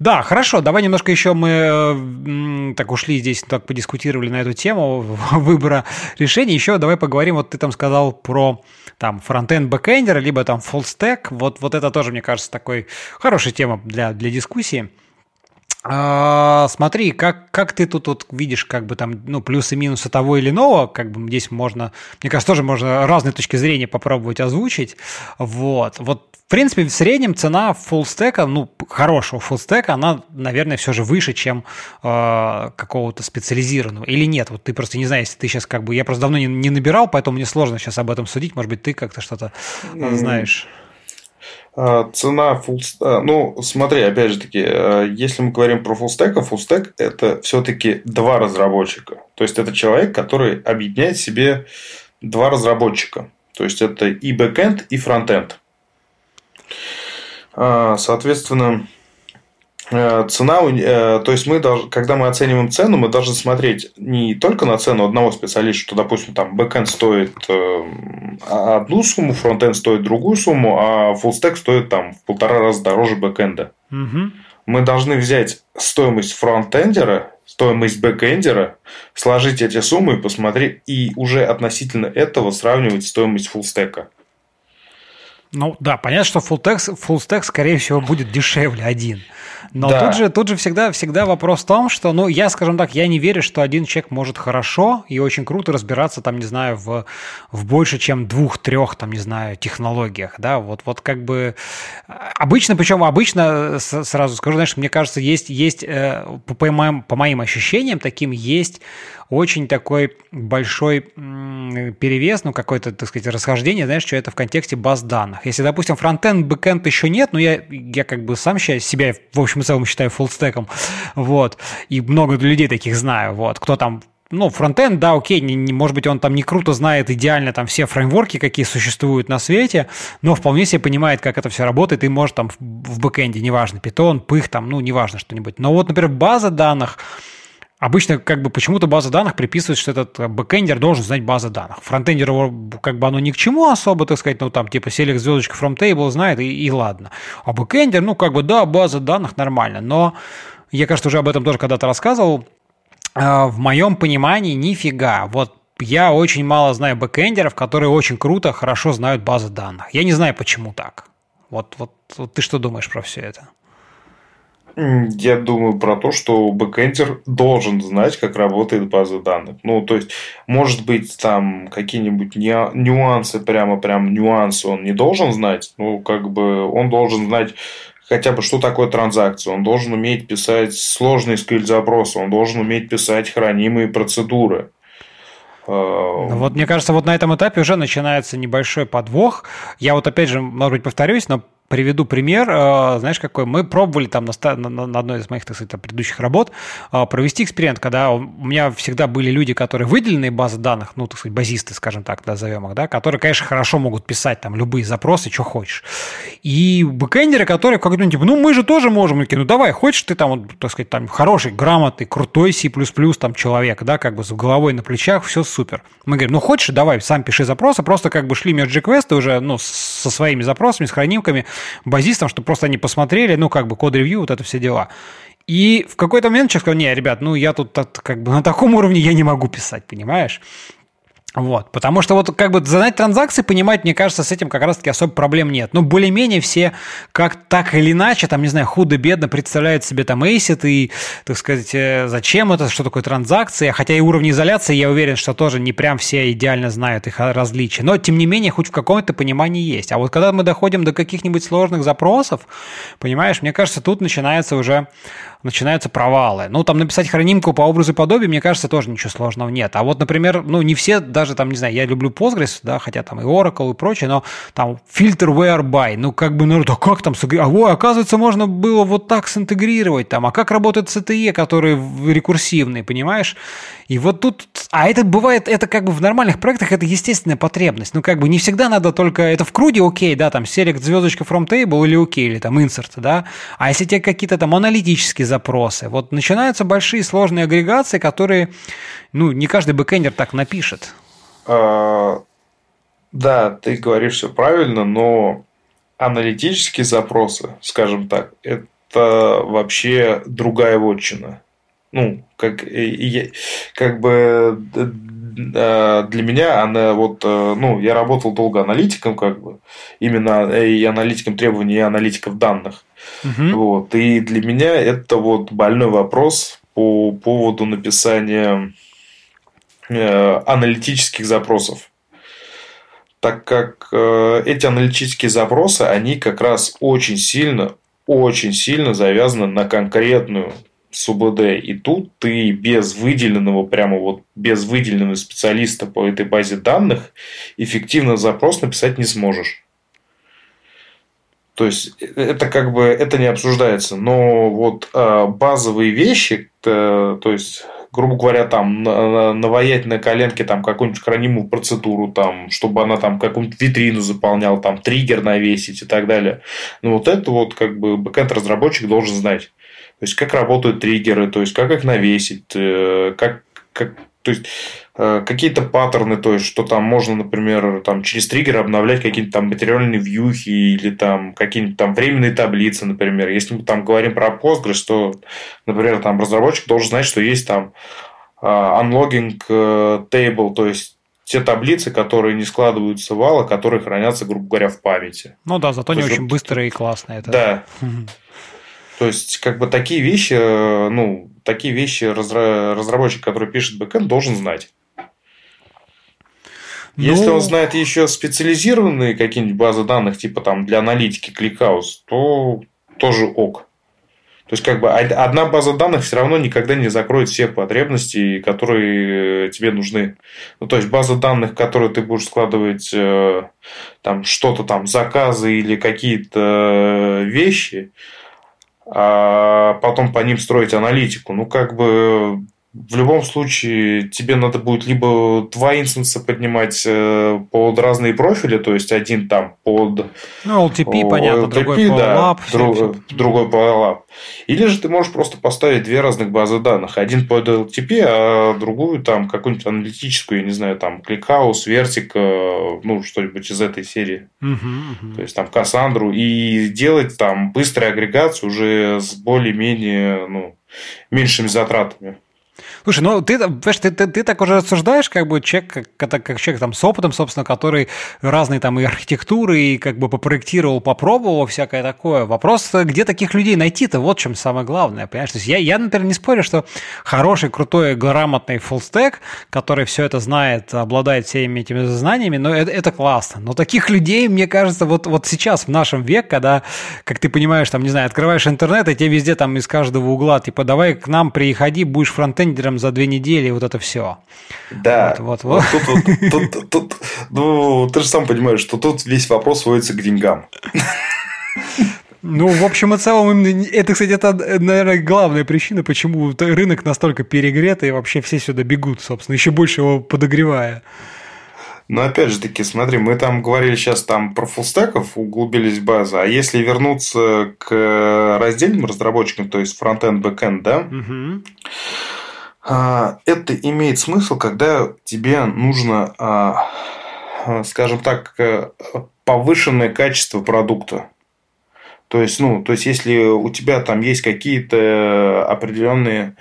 Да, хорошо, давай немножко еще мы так ушли здесь, так подискутировали на эту тему выбора решений. Еще давай поговорим, вот ты там сказал про там фронтенд бэкэндера, либо там full stack. Вот, вот это тоже, мне кажется, такой хорошая тема для, для дискуссии. А, смотри, как, как ты тут вот видишь, как бы там, ну, плюсы и минусы того или иного, как бы здесь можно, мне кажется, тоже можно разные точки зрения попробовать озвучить. Вот. Вот в принципе, в среднем цена фуллстека, ну, хорошего фуллстека, она, наверное, все же выше, чем э, какого-то специализированного. Или нет? Вот ты просто не знаешь, если ты сейчас как бы... Я просто давно не, не набирал, поэтому мне сложно сейчас об этом судить. Может быть, ты как-то что-то Мм. знаешь. А, цена full а, ну смотри, опять же таки, а, если мы говорим про фуллстек, фуллстек это все-таки два разработчика. То есть это человек, который объединяет в себе два разработчика. То есть это и бэкэнд, и фронтенд. А, соответственно, цена, э, то есть мы даже, когда мы оцениваем цену, мы должны смотреть не только на цену одного специалиста, что, допустим, там бэкэнд стоит э, одну сумму, фронтенд стоит другую сумму, а фуллстек стоит там в полтора раза дороже бэкэнда. Угу. Мы должны взять стоимость фронтендера, стоимость бэкэндера, сложить эти суммы и посмотреть, и уже относительно этого сравнивать стоимость фуллстека. Ну да, понятно, что full stack, скорее всего, будет дешевле один. Но да. тут же, тут же всегда, всегда вопрос в том, что, ну, я, скажем так, я не верю, что один человек может хорошо и очень круто разбираться, там, не знаю, в, в больше, чем двух-трех, там, не знаю, технологиях, да, вот, вот как бы обычно, причем обычно, сразу скажу, знаешь, мне кажется, есть, есть э, по, моим, по моим ощущениям таким, есть очень такой большой перевес, ну, какое-то, так сказать, расхождение, знаешь, что это в контексте баз данных. Если, допустим, фронтенд, бэкенд еще нет, но я, я как бы сам себя, в общем и целом, считаю фуллстеком, вот, и много людей таких знаю, вот, кто там ну, фронтенд, да, окей, не, не, может быть, он там не круто знает идеально там все фреймворки, какие существуют на свете, но вполне себе понимает, как это все работает, и может там в, в бэкэнде, неважно, питон, пых, там, ну, неважно что-нибудь. Но вот, например, база данных, Обычно как бы почему-то база данных приписывает, что этот бэкэндер должен знать базы данных. Фронтендеру как бы оно ни к чему особо, так сказать, ну там типа select звездочка from table знает и, и ладно. А бэкэндер, ну как бы да, база данных нормально, но я, кажется, уже об этом тоже когда-то рассказывал. А, в моем понимании нифига. Вот я очень мало знаю бэкэндеров, которые очень круто, хорошо знают базы данных. Я не знаю, почему так. Вот, вот, вот ты что думаешь про все это? Я думаю про то, что бэкэндер должен знать, как работает база данных. Ну, то есть, может быть, там какие-нибудь нюансы, прямо прям нюансы он не должен знать. Ну, как бы он должен знать хотя бы, что такое транзакция. Он должен уметь писать сложные SQL-запросы. Он должен уметь писать хранимые процедуры. Ну, вот мне кажется, вот на этом этапе уже начинается небольшой подвох. Я вот опять же, может быть, повторюсь, но приведу пример, э, знаешь, какой? Мы пробовали там на, одной из моих, так сказать, предыдущих работ э, провести эксперимент, когда у меня всегда были люди, которые выделенные базы данных, ну, так сказать, базисты, скажем так, назовем их, да, которые, конечно, хорошо могут писать там любые запросы, что хочешь. И бэкэндеры, которые как-то, типа, ну, мы же тоже можем, ну, давай, хочешь ты там, так сказать, там, хороший, грамотный, крутой C++ там человек, да, как бы с головой на плечах, все супер. Мы говорим, ну, хочешь, давай, сам пиши запросы, просто как бы шли merge квесты уже, ну, со своими запросами, с хранимками, базистам, чтобы просто они посмотрели, ну, как бы код-ревью, вот это все дела. И в какой-то момент человек сказал, не, ребят, ну я тут как бы на таком уровне я не могу писать, понимаешь? Вот, потому что вот как бы занять транзакции, понимать, мне кажется, с этим как раз-таки особо проблем нет. Но более-менее все как так или иначе, там, не знаю, худо-бедно представляют себе там ACID и, так сказать, э, зачем это, что такое транзакция. Хотя и уровни изоляции, я уверен, что тоже не прям все идеально знают их различия. Но, тем не менее, хоть в каком-то понимании есть. А вот когда мы доходим до каких-нибудь сложных запросов, понимаешь, мне кажется, тут начинается уже начинаются провалы. Ну, там написать хранимку по образу и подобию, мне кажется, тоже ничего сложного нет. А вот, например, ну, не все, даже там, не знаю, я люблю Postgres, да, хотя там и Oracle и прочее, но там фильтр where by, ну, как бы, ну, да как там, а, ой, оказывается, можно было вот так синтегрировать там, а как работает CTE, который рекурсивный, понимаешь? И вот тут, а это бывает, это как бы в нормальных проектах, это естественная потребность. Ну, как бы не всегда надо только, это в круде окей, да, там, select звездочка from table или окей, или там insert, да, а если тебе какие-то там аналитические запросы, вот начинаются большие сложные агрегации, которые, ну, не каждый бэкэндер так напишет. А, да, ты говоришь все правильно, но аналитические запросы, скажем так, это вообще другая вотчина. Ну, как, как бы для меня она вот, э, ну, я работал долго аналитиком, как бы, именно э, и аналитиком требований, и аналитиков данных. Угу. Вот, и для меня это вот больной вопрос по поводу написания э, аналитических запросов. Так как эти аналитические запросы, они как раз очень сильно, очень сильно завязаны на конкретную СУБД. И тут ты без выделенного, прямо вот без выделенного специалиста по этой базе данных эффективно запрос написать не сможешь. То есть это как бы это не обсуждается, но вот э, базовые вещи, то, то есть грубо говоря, там наваять на коленке там какую-нибудь хранимую процедуру, там, чтобы она там какую-нибудь витрину заполняла, там триггер навесить и так далее. Ну вот это вот как бы бэкэнд разработчик должен знать. То есть, как работают триггеры, то есть, как их навесить, э, как, как, то есть, э, какие-то паттерны, то есть, что там можно, например, там, через триггер обновлять какие-то там материальные вьюхи или там какие-нибудь там временные таблицы, например. Если мы там говорим про Postgres, то, например, там разработчик должен знать, что есть там а, unlogging э, table, то есть те таблицы, которые не складываются в вал, а которые хранятся, грубо говоря, в памяти. Ну да, зато то не очень вот... быстрые и классные. Это. Да. То есть, как бы такие вещи, э, ну, такие вещи разработчик, который пишет бэкэнд, должен знать. Ну... Если он знает еще специализированные какие-нибудь базы данных, типа там для аналитики ClickHouse, то тоже ок. То есть, как бы одна база данных все равно никогда не закроет все потребности, которые э, тебе нужны. Ну, то есть, база данных, которую ты будешь складывать э, там что-то там, заказы или какие-то вещи, а потом по ним строить аналитику. Ну, как бы в любом случае тебе надо будет либо два инстанса поднимать э, под разные профили, то есть один там под... Ну, LTP, о, понятно, LTP, другой да, по друг, все, другой по LAP. Или же ты можешь просто поставить две разных базы данных. Один под LTP, а другую там какую-нибудь аналитическую, я не знаю, там ClickHouse, Vertic, ну, что-нибудь из этой серии. Угу, угу. То есть там Кассандру. И делать там быструю агрегацию уже с более-менее, ну, меньшими затратами. Слушай, ну ты, понимаешь, ты, ты, ты так уже рассуждаешь, как бы человек, как, как человек там с опытом, собственно, который разные там и архитектуры, и как бы попроектировал, попробовал, всякое такое. Вопрос, где таких людей найти-то, вот в чем самое главное, понимаешь? То есть я, я, например, не спорю, что хороший, крутой, грамотный фуллстек, который все это знает, обладает всеми этими знаниями, но это, это классно. Но таких людей, мне кажется, вот, вот сейчас, в нашем веке, когда, как ты понимаешь, там, не знаю, открываешь интернет, и тебе везде там из каждого угла, типа, давай к нам приходи, будешь фронтендером лидером за две недели, вот это все. Да. Вот, вот, вот. Тут, тут, тут, тут, ну, ты же сам понимаешь, что тут весь вопрос сводится к деньгам. Ну, в общем и целом, это, кстати, это, наверное, главная причина, почему рынок настолько перегрет, и вообще все сюда бегут, собственно, еще больше его подогревая. Но опять же таки, смотри, мы там говорили сейчас там про фуллстеков, углубились в базу, а если вернуться к раздельным разработчикам, то есть фронтенд, бэкенд, да, угу. Это имеет смысл, когда тебе нужно, а, скажем так, э, повышенное качество продукта. То есть, ну, то есть, если у тебя там есть какие-то определенные,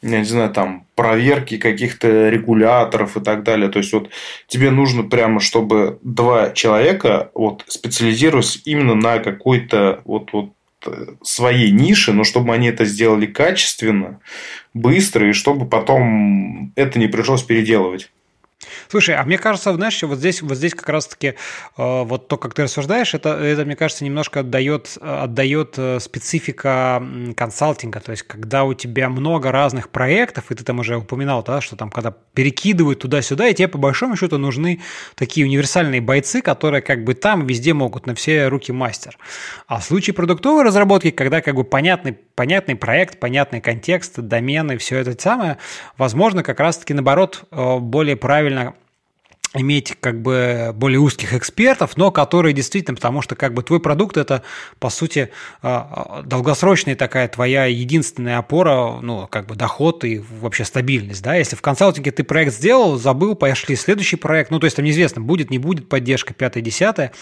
я не знаю, там, проверки каких-то регуляторов и так далее. То есть, вот тебе нужно прямо, чтобы два человека вот специализировались именно на какой-то вот, вот своей нише, но чтобы они это сделали качественно, быстро, и чтобы потом это не пришлось переделывать. Слушай, а мне кажется, знаешь, вот здесь, вот здесь как раз-таки э, вот то, как ты рассуждаешь, это, это мне кажется, немножко отдает, отдает э, специфика консалтинга. То есть, когда у тебя много разных проектов, и ты там уже упоминал, да, что там, когда перекидывают туда-сюда, и тебе по большому счету нужны такие универсальные бойцы, которые как бы там везде могут на все руки мастер. А в случае продуктовой разработки, когда как бы понятный, понятный проект, понятный контекст, домены, все это самое, возможно, как раз-таки наоборот э, более правильно иметь как бы более узких экспертов, но которые действительно, потому что как бы твой продукт это по сути а, а, долгосрочная такая твоя единственная опора, ну как бы доход и вообще стабильность, да, если в консалтинге ты проект сделал, забыл, пошли следующий проект, ну то есть там неизвестно, будет, не будет поддержка, пятое, десятое,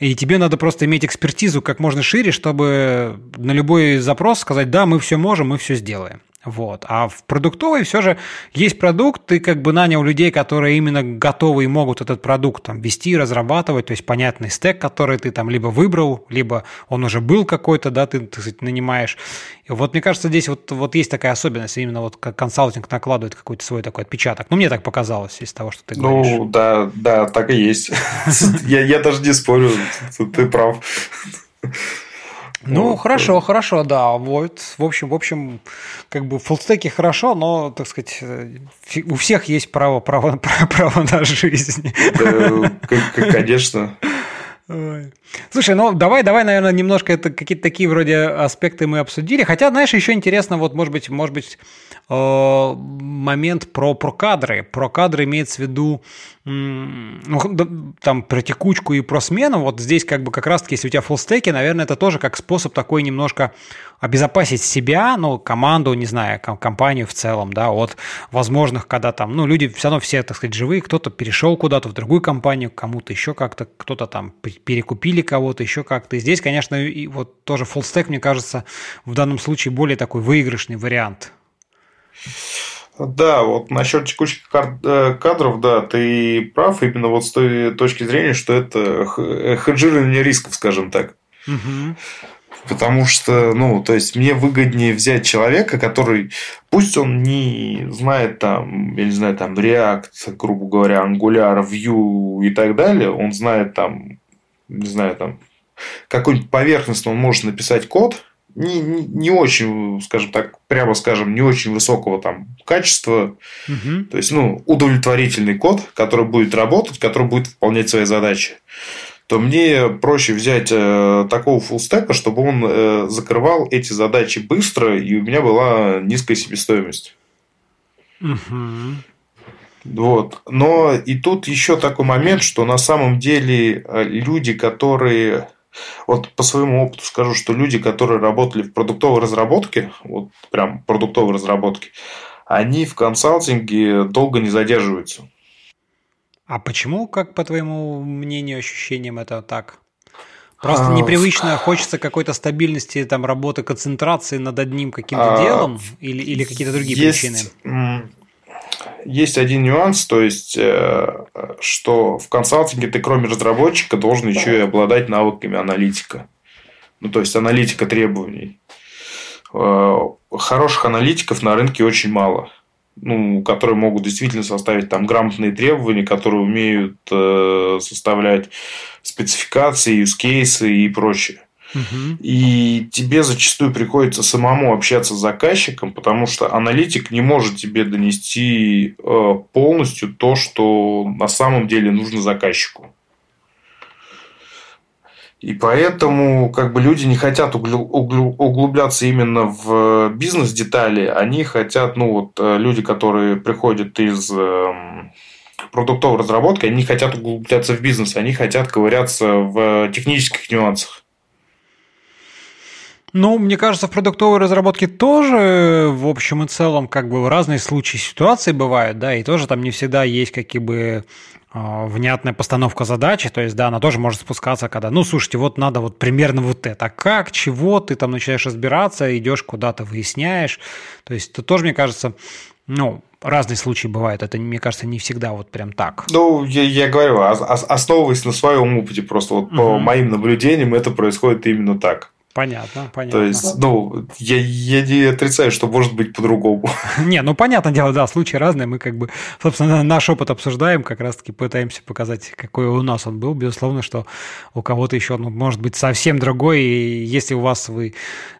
и тебе надо просто иметь экспертизу как можно шире, чтобы на любой запрос сказать, да, мы все можем, мы все сделаем. Вот. А в продуктовой все же есть продукт, ты как бы нанял людей, которые именно готовы и могут этот продукт там вести, разрабатывать, то есть понятный стек, который ты там либо выбрал, либо он уже был какой-то, да, ты, так сказать, нанимаешь. И вот мне кажется, здесь вот, вот есть такая особенность, именно вот как консалтинг накладывает какой-то свой такой отпечаток. Ну, мне так показалось из того, что ты ну, говоришь. Ну, да, да, так и есть. Я даже не спорю, ты прав. Ну, вот. хорошо, хорошо, да. Вот, в общем, в общем, как бы фуллстеки хорошо, но, так сказать, э, у всех есть право, право, право на жизнь. Да, конечно. Слушай, ну давай, давай, наверное, немножко это какие-то такие вроде аспекты мы обсудили. Хотя, знаешь, еще интересно, вот, может быть, может быть, э, момент про, про кадры. Про кадры имеется в виду ну, там про текучку и про смену, вот здесь как бы как раз-таки, если у тебя фуллстеки, наверное, это тоже как способ такой немножко обезопасить себя, ну, команду, не знаю, компанию в целом, да, от возможных, когда там, ну, люди все равно все, так сказать, живые, кто-то перешел куда-то в другую компанию, кому-то еще как-то, кто-то там перекупили кого-то, еще как-то. И здесь, конечно, и вот тоже фуллстек, мне кажется, в данном случае более такой выигрышный вариант. Да, вот насчет текущих э, кадров, да, ты прав именно вот с той точки зрения, что это хеджирование рисков, скажем так. Угу. Потому что, ну, то есть мне выгоднее взять человека, который, пусть он не знает там, я не знаю, там React, грубо говоря, Angular, Vue и так далее, он знает там, не знаю, там какой-нибудь поверхностно он может написать код, не, не, не очень, скажем так, прямо скажем, не очень высокого там качества. Угу. То есть, ну, удовлетворительный код, который будет работать, который будет выполнять свои задачи то мне проще взять э, такого фуллстека, чтобы он э, закрывал эти задачи быстро, и у меня была низкая себестоимость. Угу. Вот. Но и тут еще такой момент, что на самом деле э, люди, которые вот по своему опыту скажу, что люди, которые работали в продуктовой разработке, вот прям продуктовой разработке, они в консалтинге долго не задерживаются. А почему, как по твоему мнению, ощущениям это так? Просто а, непривычно, хочется какой-то стабильности, там, работы, концентрации над одним каким-то а, делом или, или какие-то другие есть, причины? Есть один нюанс, то есть, э, что в консалтинге ты кроме разработчика должен еще и обладать навыками аналитика. Ну, то есть, аналитика требований. Э, хороших аналитиков на рынке очень мало ну, которые могут действительно составить там грамотные требования, которые умеют э, составлять спецификации, use и прочее. И тебе зачастую приходится самому общаться с заказчиком, потому что аналитик не может тебе донести э, полностью то, что на самом деле нужно заказчику. И поэтому как бы люди не хотят углубляться именно в бизнес-детали, они хотят, ну вот э, люди, которые приходят из эм, продуктовой разработки, они хотят углубляться в бизнес, они хотят ковыряться в технических нюансах. Ну, мне кажется, в продуктовой разработке тоже, в общем и целом, как бы разные случаи ситуации бывают, да, и тоже там не всегда есть какие бы а, внятная постановка задачи, то есть, да, она тоже может спускаться, когда, ну, слушайте, вот надо вот примерно вот это, как, чего, ты там начинаешь разбираться, идешь куда-то, выясняешь, то есть, это тоже, мне кажется, ну, разные случаи бывают, это, мне кажется, не всегда вот прям так. Ну, я, я говорю, основываясь на своем опыте, просто вот угу. по моим наблюдениям это происходит именно так. Понятно, понятно. То есть, ну, я, я не отрицаю, что может быть по-другому. Не, ну, понятное дело, да, случаи разные. Мы как бы, собственно, наш опыт обсуждаем, как раз-таки пытаемся показать, какой у нас он был. Безусловно, что у кого-то еще, ну, может быть, совсем другой. И если у вас вы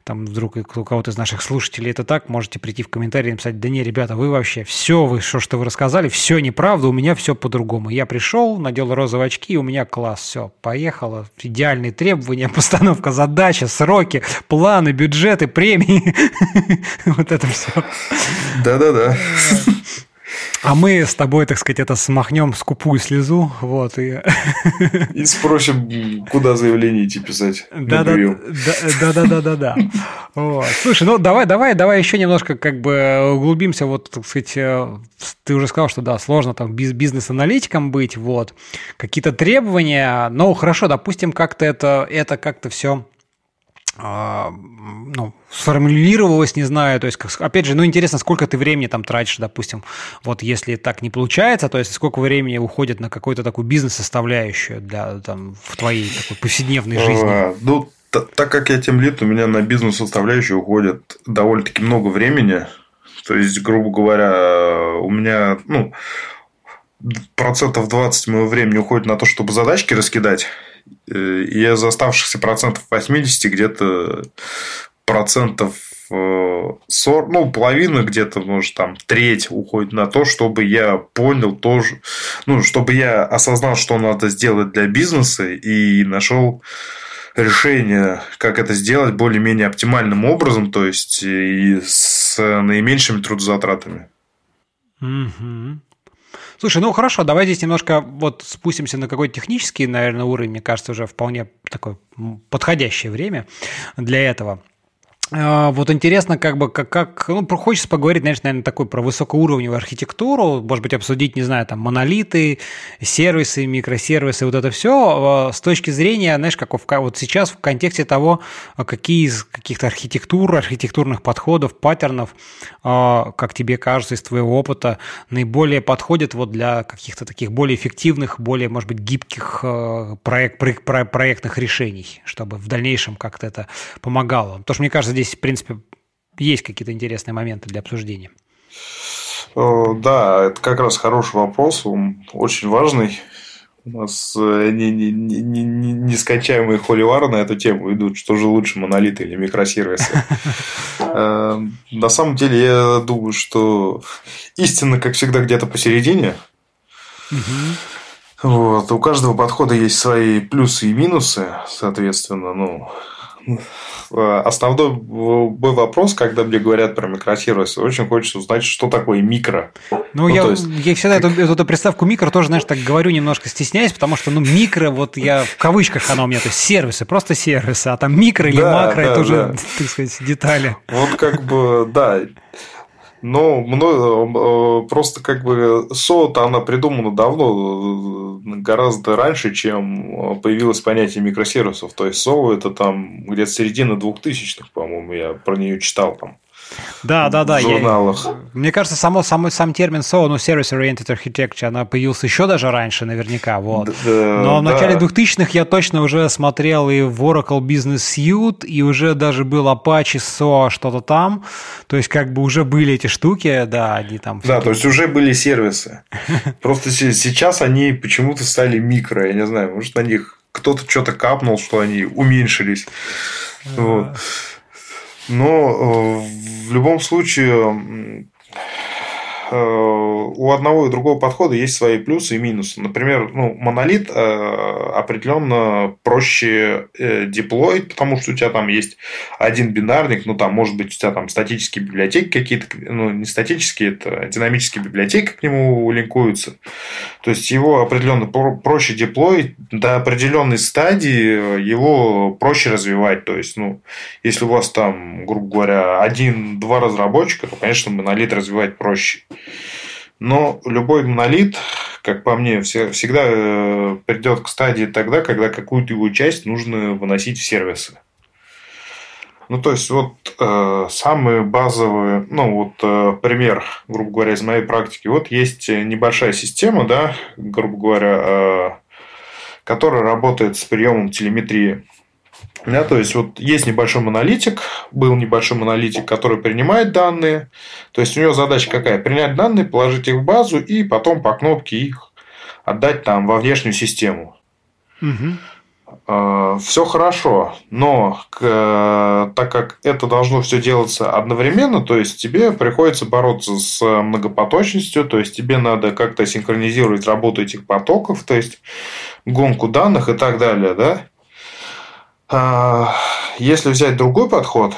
там вдруг у кого-то из наших слушателей это так, можете прийти в комментарии и написать, да не, ребята, вы вообще все, вы, что, что вы рассказали, все неправда, у меня все по-другому. Я пришел, надел розовые очки, и у меня класс, все, поехало, идеальные требования, постановка задачи, сроки, планы, бюджеты, премии, вот это все. Да-да-да. А мы с тобой, так сказать, это смахнем скупую слезу, вот, и... И спросим, куда заявление идти писать. Да, да, да, да, да, да, да. Вот. Слушай, ну давай, давай, давай еще немножко как бы углубимся, вот, так сказать, э, ты уже сказал, что да, сложно там бизнес-аналитиком быть, вот, какие-то требования, но хорошо, допустим, как-то это, это как-то все ну, сформулировалось, не знаю, то есть, опять же, ну, интересно, сколько ты времени там тратишь, допустим, вот если так не получается, то есть, сколько времени уходит на какую-то такую бизнес-составляющую для, там, в твоей такой повседневной жизни? А, ну, так как я тем лет, у меня на бизнес-составляющую уходит довольно-таки много времени, то есть, грубо говоря, у меня, ну, процентов 20 моего времени уходит на то, чтобы задачки раскидать, и из оставшихся процентов 80 где-то процентов 40, э, ну, половина где-то, может, там, треть уходит на то, чтобы я понял тоже, ну, чтобы я осознал, что надо сделать для бизнеса и нашел решение, как это сделать более-менее оптимальным образом, то есть и с наименьшими трудозатратами. Угу. Слушай, ну хорошо, давай здесь немножко вот спустимся на какой-то технический, наверное, уровень. Мне кажется, уже вполне такое подходящее время для этого. А, вот интересно, как бы, как, как ну, хочется поговорить, знаешь, наверное, такой про высокоуровневую архитектуру, может быть, обсудить, не знаю, там, монолиты, сервисы, микросервисы, вот это все а, с точки зрения, знаешь, как вот сейчас в контексте того, а, какие из каких-то архитектур, архитектурных подходов, паттернов, как тебе кажется, из твоего опыта, наиболее подходят вот для каких-то таких более эффективных, более, может быть, гибких проект, проектных решений, чтобы в дальнейшем как-то это помогало. Потому что, мне кажется, здесь, в принципе, есть какие-то интересные моменты для обсуждения. Э, да, это как раз хороший вопрос, он очень важный. У нас нескончаемые холивары на эту тему идут, что же лучше, монолиты или микросервисы. Э, на самом деле, я думаю, что истина, как всегда, где-то посередине. Вот. У каждого подхода есть свои плюсы и минусы, соответственно, ну, Э, основной мой вопрос, когда мне говорят про микросервисы, очень хочется узнать, что такое микро. Ну, ну я, есть, я всегда как... эту, эту приставку микро тоже, знаешь, так говорю, немножко стесняюсь, потому что, ну, микро, вот я в кавычках она у меня, то есть сервисы, просто сервисы, а там микро или да, макро, да, это да. уже, так сказать, детали. Вот как бы, да, но э, просто как бы СО-то она придумана давно, э, гораздо раньше, чем появилось понятие микросервисов. То есть СО это там где-то середина двухтысячных, по-моему, я про нее читал там. Да, да, да. В журналах. Я, мне кажется, само, само, сам термин SOA, ну, Service Oriented Architecture, она появился еще даже раньше, наверняка. Вот. Да, Но в начале да. 2000-х я точно уже смотрел и в Oracle Business Suite, и уже даже был Apache SOA, что-то там. То есть, как бы уже были эти штуки, да, они там... Да, то есть, уже были сервисы. Просто сейчас они почему-то стали микро, я не знаю, может, на них кто-то что-то капнул, что они уменьшились. Вот. Но э, в любом случае у одного и другого подхода есть свои плюсы и минусы. Например, ну, монолит определенно проще деплоить, потому что у тебя там есть один бинарник, ну там может быть у тебя там статические библиотеки какие-то, ну не статические, это динамические библиотеки к нему линкуются. То есть его определенно проще деплоить до определенной стадии его проще развивать. То есть, ну, если у вас там, грубо говоря, один-два разработчика, то, конечно, монолит развивать проще. Но любой монолит, как по мне, всегда э, придет к стадии тогда, когда какую-то его часть нужно выносить в сервисы. Ну, то есть, вот э, самые базовые, ну, вот э, пример, грубо говоря, из моей практики. Вот есть небольшая система, да, грубо говоря, э, которая работает с приемом телеметрии. Да, то есть, вот есть небольшой монолитик, был небольшой монолитик, который принимает данные. То есть, у него задача какая? Принять данные, положить их в базу и потом по кнопке их отдать там во внешнюю систему. Угу. Э, все хорошо, но так как это должно все делаться одновременно, то есть тебе приходится бороться с многопоточностью, то есть тебе надо как-то синхронизировать работу этих потоков, то есть гонку данных и так далее, да? А, если взять другой подход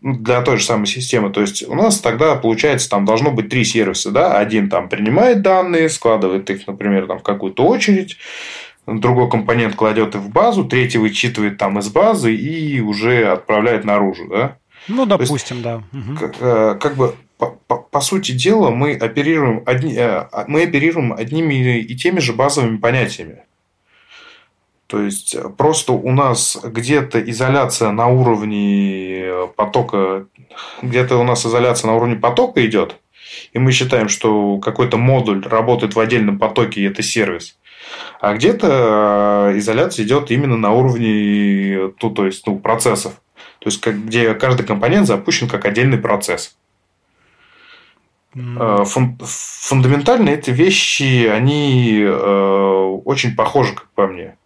для той же самой системы, то есть у нас тогда получается там должно быть три сервиса, да, один там принимает данные, складывает их, например, там в какую-то очередь, другой компонент кладет их в базу, третий вычитывает там из базы и уже отправляет наружу, да? Ну, допустим, есть, да. Угу. Как, как бы по, по, по сути дела мы оперируем, одни, э, мы оперируем одними и теми же базовыми понятиями. То есть просто у нас где-то изоляция на уровне потока, где-то у нас изоляция на уровне потока идет, и мы считаем, что какой-то модуль работает в отдельном потоке, и это сервис. А где-то э, изоляция идет именно на уровне ну, то есть, ну, процессов. То есть, где каждый компонент запущен как отдельный процесс. Mm. Фун, фундаментально эти вещи, они э, очень похожи, как по мне.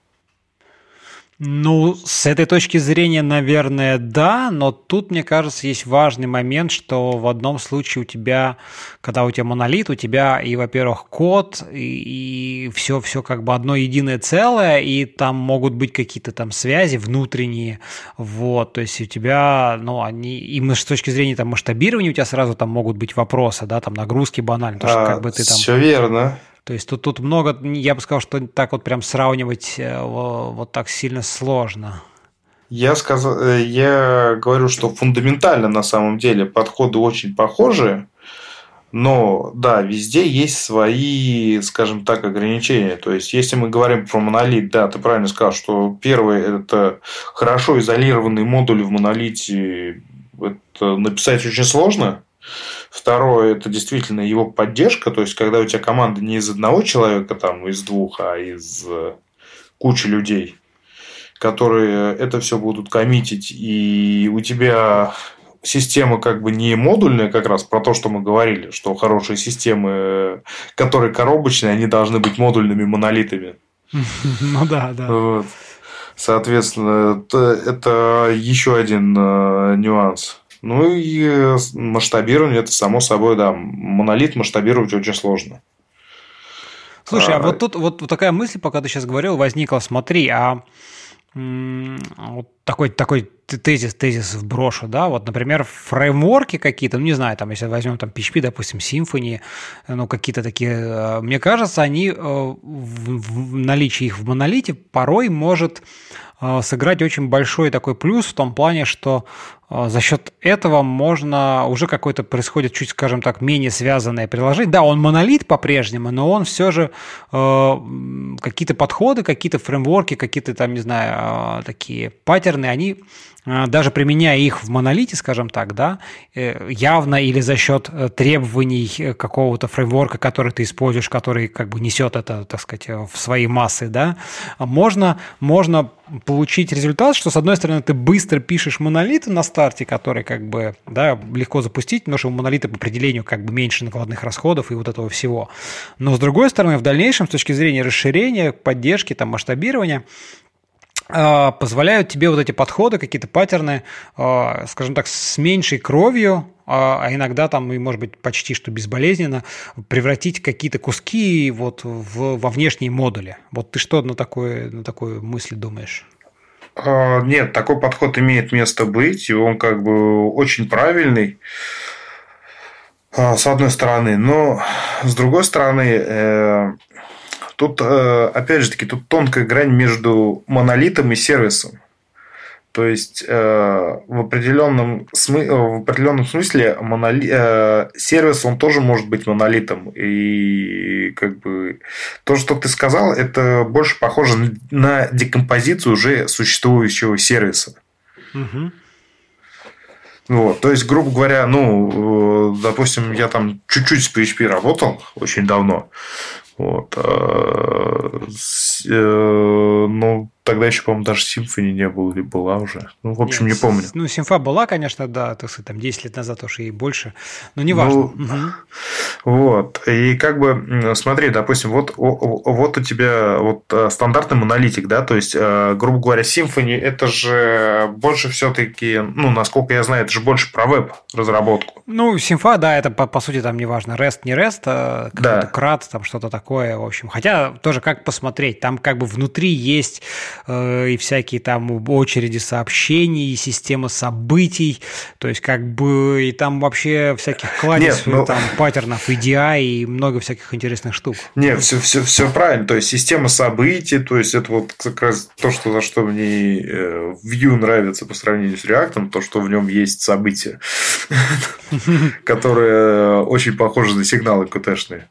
Ну, с этой точки зрения, наверное, да, но тут, мне кажется, есть важный момент, что в одном случае у тебя, когда у тебя монолит, у тебя и, во-первых, код, и, все, все как бы одно единое целое, и там могут быть какие-то там связи внутренние, вот, то есть у тебя, ну, они, и с точки зрения там масштабирования у тебя сразу там могут быть вопросы, да, там нагрузки банально, потому что как бы ты там... Все верно. То есть тут, тут много, я бы сказал, что так вот прям сравнивать э, вот так сильно сложно. Я, сказал, э, я говорю, что фундаментально на самом деле подходы очень похожи, но да, везде есть свои, скажем так, ограничения. То есть, если мы говорим про монолит, да, ты правильно сказал, что первый это хорошо изолированный модуль в монолите, это написать очень сложно. Второе, это действительно его поддержка, то есть, когда у тебя команда не из одного человека, там, из двух, а из э, кучи людей, которые это все будут коммитить, и у тебя система как бы не модульная, как раз про то, что мы говорили, что хорошие системы, которые коробочные, они должны быть модульными монолитами. Ну да, да. Соответственно, это еще один э, нюанс. Ну и э, масштабирование, это само собой, да, монолит масштабировать очень сложно. Слушай, а, а вот тут вот, такая мысль, пока ты сейчас говорил, возникла. Смотри, а вот такой, такой тезис, тезис вброшу, да, вот, например, фреймворки какие-то, ну, не знаю, там, если возьмем там PHP, допустим, Symfony, ну, какие-то такие, э, мне кажется, они э, в, в наличии их в монолите порой может сыграть очень большой такой плюс в том плане, что э, за счет этого можно уже какой-то происходит чуть, скажем так, менее связанное приложение. Да, он монолит по-прежнему, но он все же э, какие-то подходы, какие-то фреймворки, какие-то там, не знаю, такие паттерны, они а, даже применяя их в монолите, скажем так, да, э, явно или за счет э, требований э, какого-то фреймворка, который ты используешь, который как бы несет это, так сказать, в свои массы, да, можно, можно получить результат, что, с одной стороны, ты быстро пишешь монолит на старте, который как бы, да, легко запустить, потому что у монолита по определению как бы меньше накладных расходов и вот этого всего. Но, с другой стороны, в дальнейшем, с точки зрения расширения, поддержки, там, масштабирования, а, позволяют тебе вот эти подходы, какие-то паттерны, а, скажем так, с меньшей кровью а, а иногда там, и может быть почти что безболезненно, превратить какие-то куски вот в, во внешние модули. Вот ты что на, такое, на такую мысль думаешь? А, нет, такой подход имеет место быть, и он как бы очень правильный а, с одной стороны, но с другой стороны, э, тут, э, опять же таки, тут тонкая грань между монолитом и сервисом. То есть э, в, определенном смы... в определенном смысле моноли... э, сервис он тоже может быть монолитом. И как бы то, что ты сказал, это больше похоже на декомпозицию уже существующего сервиса. Угу. Вот, то есть, грубо говоря, ну, э, допустим, я там чуть-чуть с PHP работал очень давно. Вот. А, э, ну, тогда еще, по-моему, даже Symfony не было или была уже. Ну, в общем, Нет, не помню. Ну, Симфа была, конечно, да, так сказать, там 10 лет назад уж и больше, но не важно. Ну, угу. Вот. И как бы, смотри, допустим, вот, вот у тебя вот э, стандартный монолитик, да, то есть, э, грубо говоря, Symfony это же больше все-таки, ну, насколько я знаю, это же больше про веб-разработку. Ну, Симфа, да, это по, по сути там неважно, REST, не REST, а да. крат, там что-то такое, в общем. Хотя тоже как посмотреть, там как бы внутри есть и всякие там очереди сообщений, и система событий, то есть как бы и там вообще всяких кладезь, ну... там паттернов, EDI и много всяких интересных штук. Нет, все, все, все правильно, то есть система событий, то есть это вот как раз то, что, за что мне э, Vue нравится по сравнению с React, то, что в нем есть события, которые очень похожи на сигналы КТшные.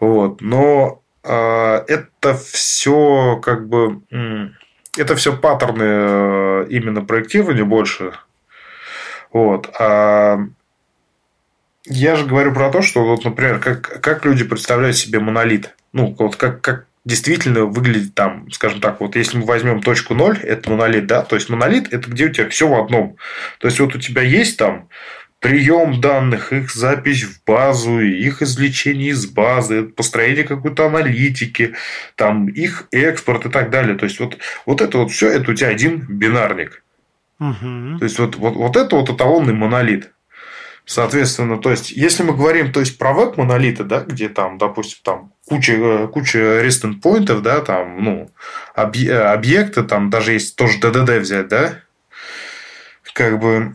Вот. Но это все как бы это все паттерны э, именно проектирования больше. Вот. А я же говорю про то, что, вот, например, как, как люди представляют себе монолит. Ну, вот как, как действительно выглядит там, скажем так, вот если мы возьмем точку ноль, это монолит, да, то есть монолит это где у тебя все в одном. То есть вот у тебя есть там прием данных, их запись в базу, их извлечение из базы, построение какой-то аналитики, там, их экспорт и так далее. То есть, вот, вот это вот все, это у тебя один бинарник. Угу. То есть, вот, вот, вот это вот эталонный монолит. Соответственно, то есть, если мы говорим то есть, про веб-монолиты, да, где там, допустим, там куча, э, куча REST endpointов, да, там, ну, объекты, там даже есть тоже DDD взять, да, как бы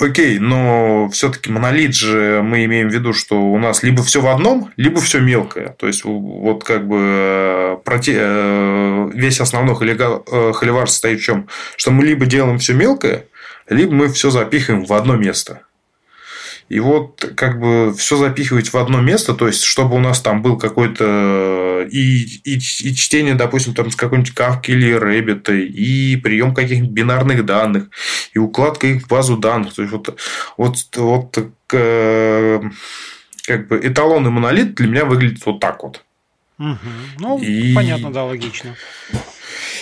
Окей, но все-таки монолит же мы имеем в виду, что у нас либо все в одном, либо все мелкое. То есть вот как бы э, проте... Э, весь основной э, холивар состоит в чем? Что мы либо делаем все мелкое, либо мы все запихиваем в одно место. И вот как бы все запихивать в одно место, то есть, чтобы у нас там был какой-то и, и, и чтение, допустим, там с какой-нибудь кавки или Рэббита, и прием каких-нибудь бинарных данных, и укладка их в базу данных. То есть, вот, вот, вот э, как бы эталонный монолит для меня выглядит вот так вот. Угу. Ну, и... понятно, да, логично.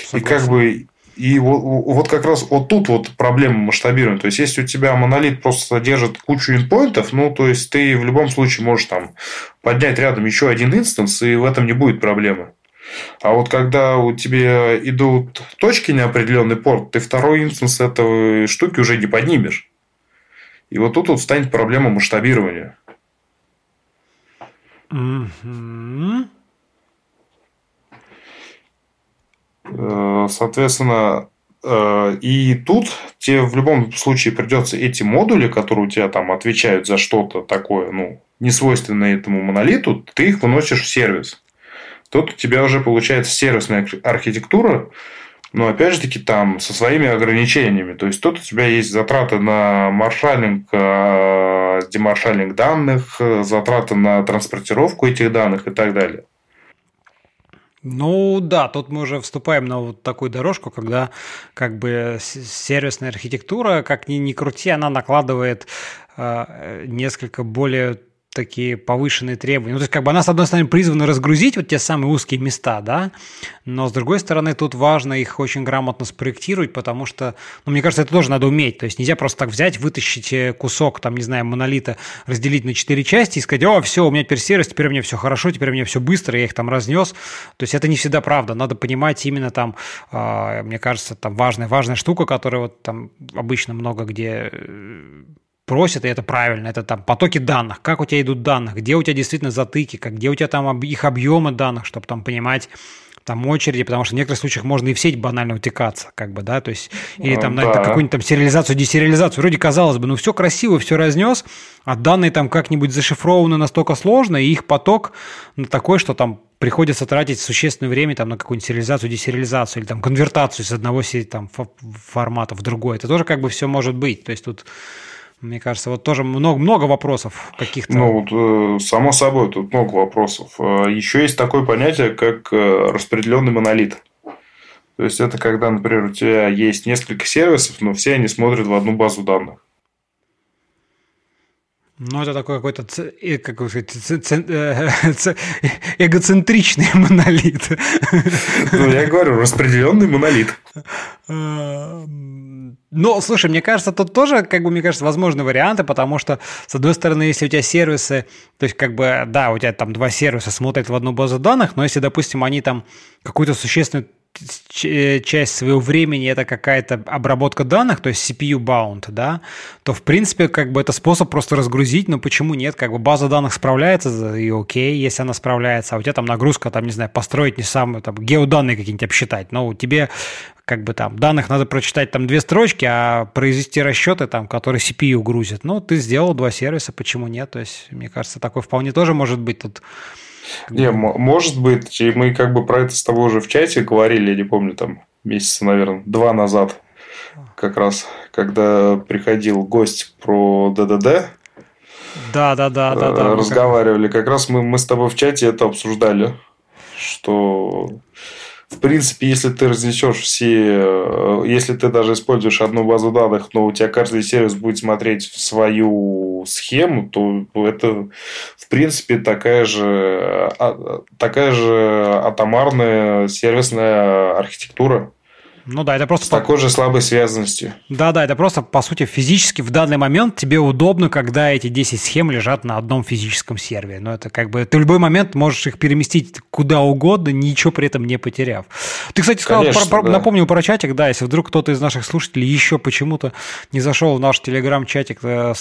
Согласен. И как бы и вот, как раз вот тут вот проблема масштабирования. То есть, если у тебя монолит просто содержит кучу endpoint ов, ну, то есть, ты в любом случае можешь там поднять рядом еще один инстанс, и в этом не будет проблемы. А вот когда у тебя идут точки на определенный порт, ты второй инстанс этой штуки уже не поднимешь. И вот тут вот станет проблема масштабирования. Mm-hmm. Э, соответственно, э, и тут тебе в любом случае придется эти модули, которые у тебя там отвечают за что-то такое, ну, не свойственное этому монолиту, ты их выносишь в сервис. Тут у тебя уже получается сервисная архитектура, но опять же таки там со своими ограничениями. То есть тут у тебя есть затраты на маршалинг, э, демаршалинг данных, затраты на транспортировку этих данных и так далее. Ну да, тут мы уже вступаем на вот такую дорожку, когда как бы сервисная архитектура, как ни, ни крути, она накладывает э, несколько более такие повышенные требования. Ну, то есть, как бы она, с одной стороны, призвана разгрузить вот те самые узкие места, да, но, с другой стороны, тут важно их очень грамотно спроектировать, потому что, ну, мне кажется, это тоже надо уметь. То есть, нельзя просто так взять, вытащить э, кусок, там, не знаю, монолита, разделить на четыре части и сказать, о, все, у меня теперь сервис, теперь у меня все хорошо, теперь у меня все быстро, я их там разнес. То есть, это не всегда правда. Надо понимать именно там, э, мне кажется, там важная, важная штука, которая вот там обычно много где э, просят, и это правильно, это там потоки данных, как у тебя идут данных, где у тебя действительно затыки, как, где у тебя там их объемы данных, чтобы там понимать, там очереди, потому что в некоторых случаях можно и в сеть банально утекаться, как бы, да, то есть, или там да. какую-нибудь там сериализацию, десериализацию. Вроде казалось бы, ну все красиво, все разнес, а данные там как-нибудь зашифрованы настолько сложно, и их поток такой, что там приходится тратить существенное время там, на какую-нибудь сериализацию, десериализацию или там конвертацию из одного там, формата в другой. Это тоже как бы все может быть. То есть тут мне кажется, вот тоже много, много вопросов каких-то. Ну, вот, э, само собой, тут много вопросов. Э, Еще есть такое понятие, как э, распределенный монолит. То есть, это когда, например, у тебя есть несколько сервисов, но все они смотрят в одну базу данных. Ну, это такой какой-то как сказать, эгоцентричный монолит. Ну, я говорю, распределенный монолит. Но, слушай, мне кажется, тут тоже, как бы, мне кажется, возможны варианты, потому что, с одной стороны, если у тебя сервисы, то есть, как бы, да, у тебя там два сервиса смотрят в одну базу данных, но если, допустим, они там какую-то существенную Э, часть своего времени это какая-то обработка данных, то есть CPU bound, да, то в принципе как бы это способ просто разгрузить, но почему нет, как бы база данных справляется, и окей, если она справляется, а у тебя там нагрузка, там, не знаю, построить не самые, там, геоданные какие-нибудь обсчитать, но тебе как бы там данных надо прочитать там две строчки, а произвести расчеты там, которые CPU грузят. Ну, ты сделал два сервиса, почему нет? То есть, мне кажется, такой вполне тоже может быть тут не, может быть, и мы как бы про это с тобой уже в чате говорили, я не помню, там месяца, наверное, два назад, как раз, когда приходил гость про ДДД. Да, да, да, да, да. Разговаривали. Как раз мы, мы с тобой в чате это обсуждали, что в принципе, если ты разнесешь все, э, если ты даже используешь одну базу данных, но у тебя каждый сервис будет смотреть свою схему, то это, в принципе, такая же, а, такая же атомарная сервисная архитектура. Ну да, это просто... С такой же слабой связанностью. Да-да, это просто, по сути, физически в данный момент тебе удобно, когда эти 10 схем лежат на одном физическом сервере. Но это как бы... Ты в любой момент можешь их переместить куда угодно, ничего при этом не потеряв. Ты, кстати, сказал, Конечно, про, про, да. напомнил про чатик, да, если вдруг кто-то из наших слушателей еще почему-то не зашел в наш телеграм-чатик э,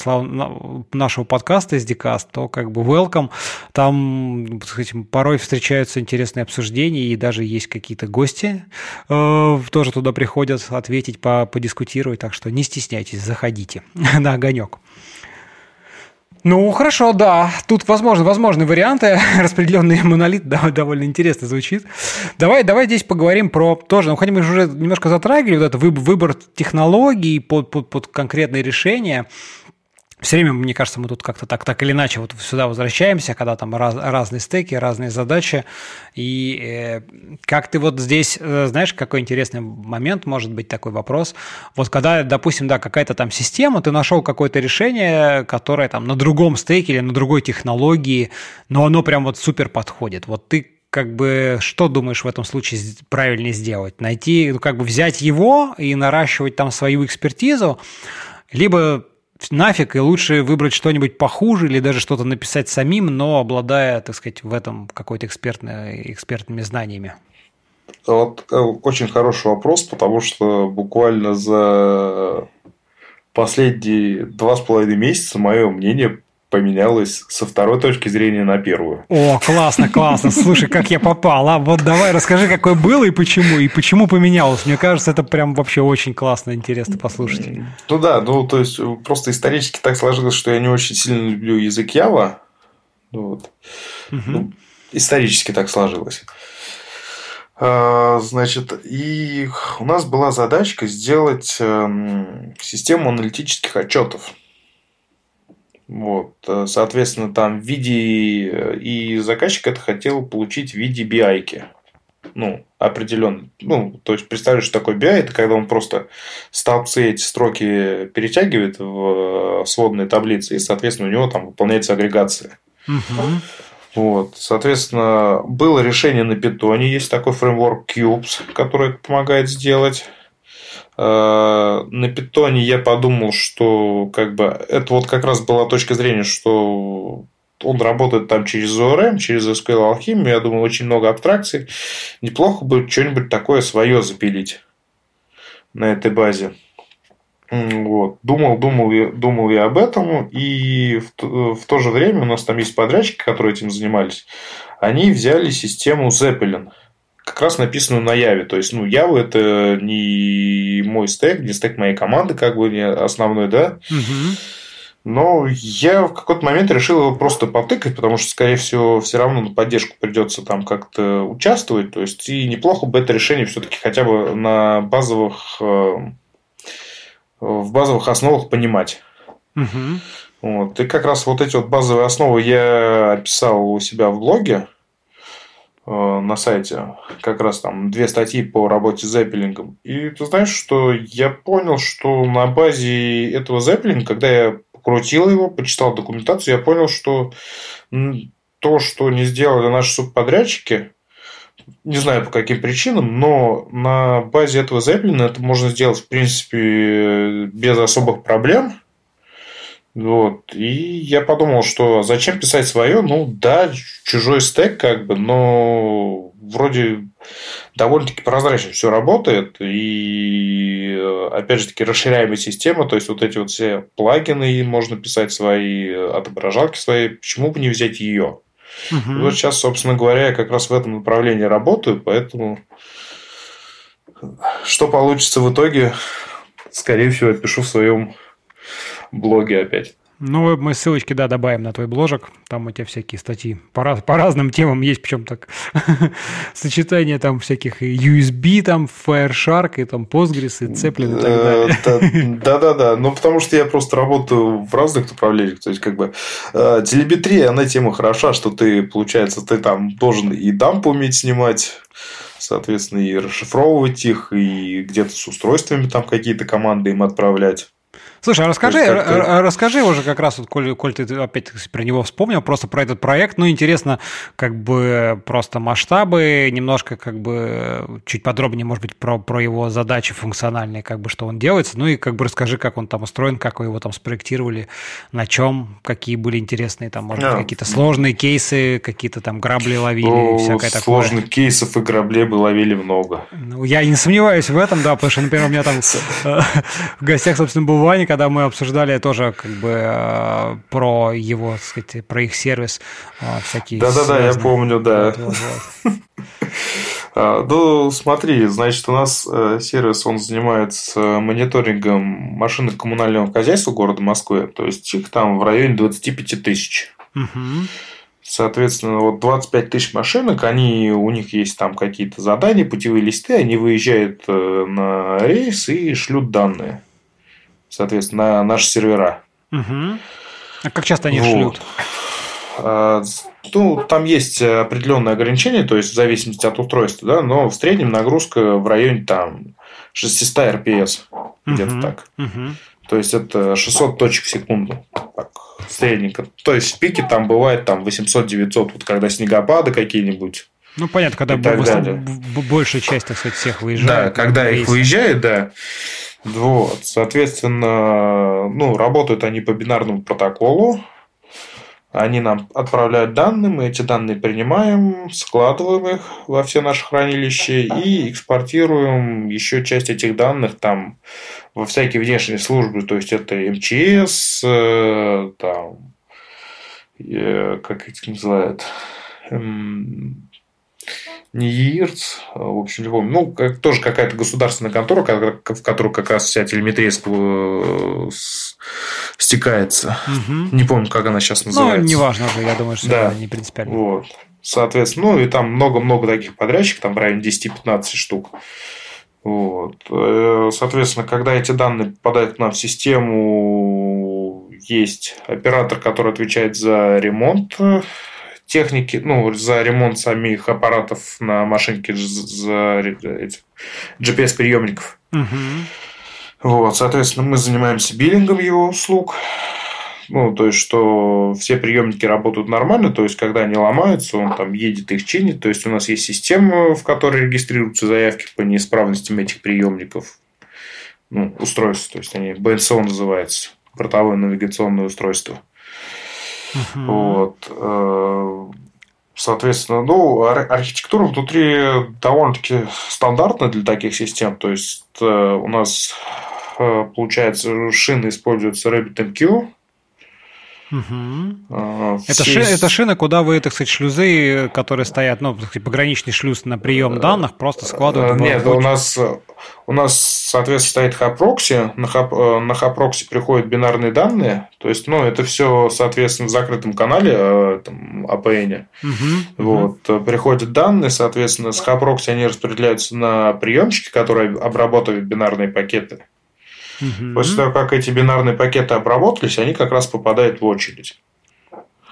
нашего подкаста из Дикаст, то как бы welcome. Там, так сказать, порой встречаются интересные обсуждения, и даже есть какие-то гости э, тоже тоже туда приходят ответить, по, подискутировать, так что не стесняйтесь, заходите на огонек. Ну, хорошо, да. Тут возможно, возможны варианты. Распределенный монолит да, довольно интересно звучит. Давай, давай здесь поговорим про тоже, ну, хотя мы уже немножко затрагивали вот это выбор технологий под, под, под конкретные решения все время, мне кажется, мы тут как-то так, так или иначе вот сюда возвращаемся, когда там раз, разные стеки, разные задачи. И э, как ты вот здесь, э, знаешь, какой интересный момент может быть такой вопрос. Вот когда, допустим, да, какая-то там система, ты нашел какое-то решение, которое там на другом стеке или на другой технологии, но оно прям вот супер подходит. Вот ты как бы что думаешь в этом случае правильнее сделать? Найти, ну, как бы взять его и наращивать там свою экспертизу, либо нафиг, и лучше выбрать что-нибудь похуже или даже что-то написать самим, но обладая, так сказать, в этом какой-то экспертной, экспертными знаниями? Вот э, очень хороший вопрос, потому что буквально за последние два с половиной месяца мое мнение поменялось со второй точки зрения на первую. О, классно, классно. Слушай, как я попал. А вот давай расскажи, какое было и почему, и почему поменялось. Мне кажется, это прям вообще очень классно, интересно послушать. Ну да, ну то есть просто исторически так сложилось, что я не очень сильно люблю язык Java. Ну вот. Угу. Ну, исторически так сложилось. А, значит, и у нас была задачка сделать эм, систему аналитических отчетов. Вот, э, соответственно, там в виде э, и заказчик это хотел получить в виде BI. Ну, определенный. Ну, то есть, представляешь, что такое BI, это когда он просто столбцы эти строки перетягивает в э, сводные таблицы, и, соответственно, у него там выполняется агрегация. Угу. Вот, соответственно, было решение на питоне, есть такой фреймворк Cubes, который помогает сделать. Э, на питоне я подумал, что как бы это вот как раз была точка зрения, что он работает там через ORM, через SQL алхимию, я думаю, очень много абстракций. Неплохо бы что-нибудь такое свое запилить на этой базе. Вот. Думал, думал, думал я об этом, и в, в то же время у нас там есть подрядчики, которые этим занимались. Они взяли систему Zeppelin, как раз написанную на Яве. То есть, ну, Java это не мой стек, не стек моей команды, как бы не основной, да. Угу. Но я в какой-то момент решил его просто потыкать, потому что, скорее всего, все равно на поддержку придется там как-то участвовать. То есть, и неплохо бы это решение все-таки хотя бы на базовых э, в базовых основах понимать. Угу. Вот. И как раз вот эти вот базовые основы я описал у себя в блоге на сайте. Как раз там две статьи по работе с зеппелингом. И ты знаешь, что я понял, что на базе этого зеппелинга, когда я покрутил его, почитал документацию, я понял, что то, что не сделали наши субподрядчики, не знаю по каким причинам, но на базе этого Zeppelin это можно сделать, в принципе, без особых проблем. Вот. И я подумал, что зачем писать свое? Ну, да, чужой стек, как бы, но вроде довольно-таки прозрачно все работает. И, опять же таки, расширяемая система, то есть вот эти вот все плагины можно писать свои, отображалки свои. Почему бы не взять ее? Угу. Вот сейчас, собственно говоря, я как раз в этом направлении работаю, поэтому что получится в итоге, скорее всего, я пишу в своем блоге опять. Ну, мы ссылочки, да, добавим на твой бложек. Там у тебя всякие статьи по, раз, по разным темам есть, причем так сочетание там всяких USB, там Fireshark, и там Postgres, и Zeppelin и так далее. Да-да-да, ну потому что я просто работаю в разных направлениях. То есть, как бы э, телеметрия, она тема хороша, что ты, получается, ты там должен и дамп уметь снимать, соответственно, и расшифровывать их, и где-то с устройствами там какие-то команды им отправлять. Слушай, а расскажи, расскажи уже как раз, вот, коль, коль ты опять про него вспомнил, просто про этот проект. Ну, интересно, как бы просто масштабы, немножко как бы чуть подробнее, может быть, про, про его задачи функциональные, как бы что он делается. Ну и как бы расскажи, как он там устроен, как вы его там спроектировали, на чем, какие были интересные там, может быть, какие-то сложные кейсы, какие-то там грабли ловили, ну, всякое такое. Сложных кейсов и граблей бы ловили много. Ну, я не сомневаюсь в этом, да, потому что, например, у меня там э, в гостях, собственно, был Ваня, когда мы обсуждали тоже как бы э, про его, так сказать, про их сервис э, всякие. Да-да-да, я помню, да. А, ну, смотри, значит, у нас э, сервис, он занимается мониторингом машин коммунального хозяйства города Москвы, то есть их там в районе 25 тысяч. Соответственно, вот 25 тысяч машинок, они, у них есть там какие-то задания, путевые листы, они выезжают на рейс и шлют данные соответственно, на наши сервера. Угу. А как часто они вот. шлют? А, ну, там есть определенные ограничения, то есть в зависимости от устройства, да, но в среднем нагрузка в районе там 600 RPS, где-то угу. так. Угу. То есть это 600 точек в секунду. Так, средненько. То есть в пике там бывает там 800-900, вот когда снегопады какие-нибудь. Ну, понятно, когда большая часть, так сказать, всех выезжает. Да, когда их выезжает, да. Вот, соответственно, ну, работают они по бинарному протоколу. Они нам отправляют данные, мы эти данные принимаем, складываем их во все наши хранилища и экспортируем еще часть этих данных там во всякие внешние службы, то есть это МЧС, э, там, э, как их называют, эм, не ЕИРЦ, а, в общем, любом, ну, как, тоже какая-то государственная контора, в которую как раз вся телеметрия э, стекается. Угу. Не помню, как она сейчас называется. Ну, неважно я думаю, что да. это не принципиально. Вот. Соответственно, ну, и там много-много таких подрядчиков, там в районе 10-15 штук. Вот. Э, соответственно, когда эти данные попадают к нам в систему, есть оператор, который отвечает за ремонт техники, ну, за ремонт самих аппаратов на машинке, за GPS-приемников. Угу. Вот, соответственно, мы занимаемся биллингом его услуг. Ну, то есть, что все приемники работают нормально, то есть, когда они ломаются, он там едет их чинит. То есть, у нас есть система, в которой регистрируются заявки по неисправностям этих приемников. Ну, устройств, то есть, они БНСО называется, бортовое навигационное устройство. Uh-huh. Вот. Э, соответственно, ну, архитектура внутри довольно-таки стандартная для таких систем. То есть, э, у нас получается, шины используются RabbitMQ, Угу. Это, ши, это шина, куда вы, так сказать, шлюзы, которые стоят, ну, пограничный шлюз на прием данных, просто складывают? Нет, у нас, у нас, соответственно, стоит HAProxy, на, HAP, э, на HAProxy приходят бинарные данные, то есть, ну, это все, соответственно, в закрытом канале, э, там, APN. Угу. Вот, угу. приходят данные, соответственно, с HAProxy они распределяются на приемчики, которые обрабатывают бинарные пакеты. Угу. После того, как эти бинарные пакеты обработались, они как раз попадают в очередь.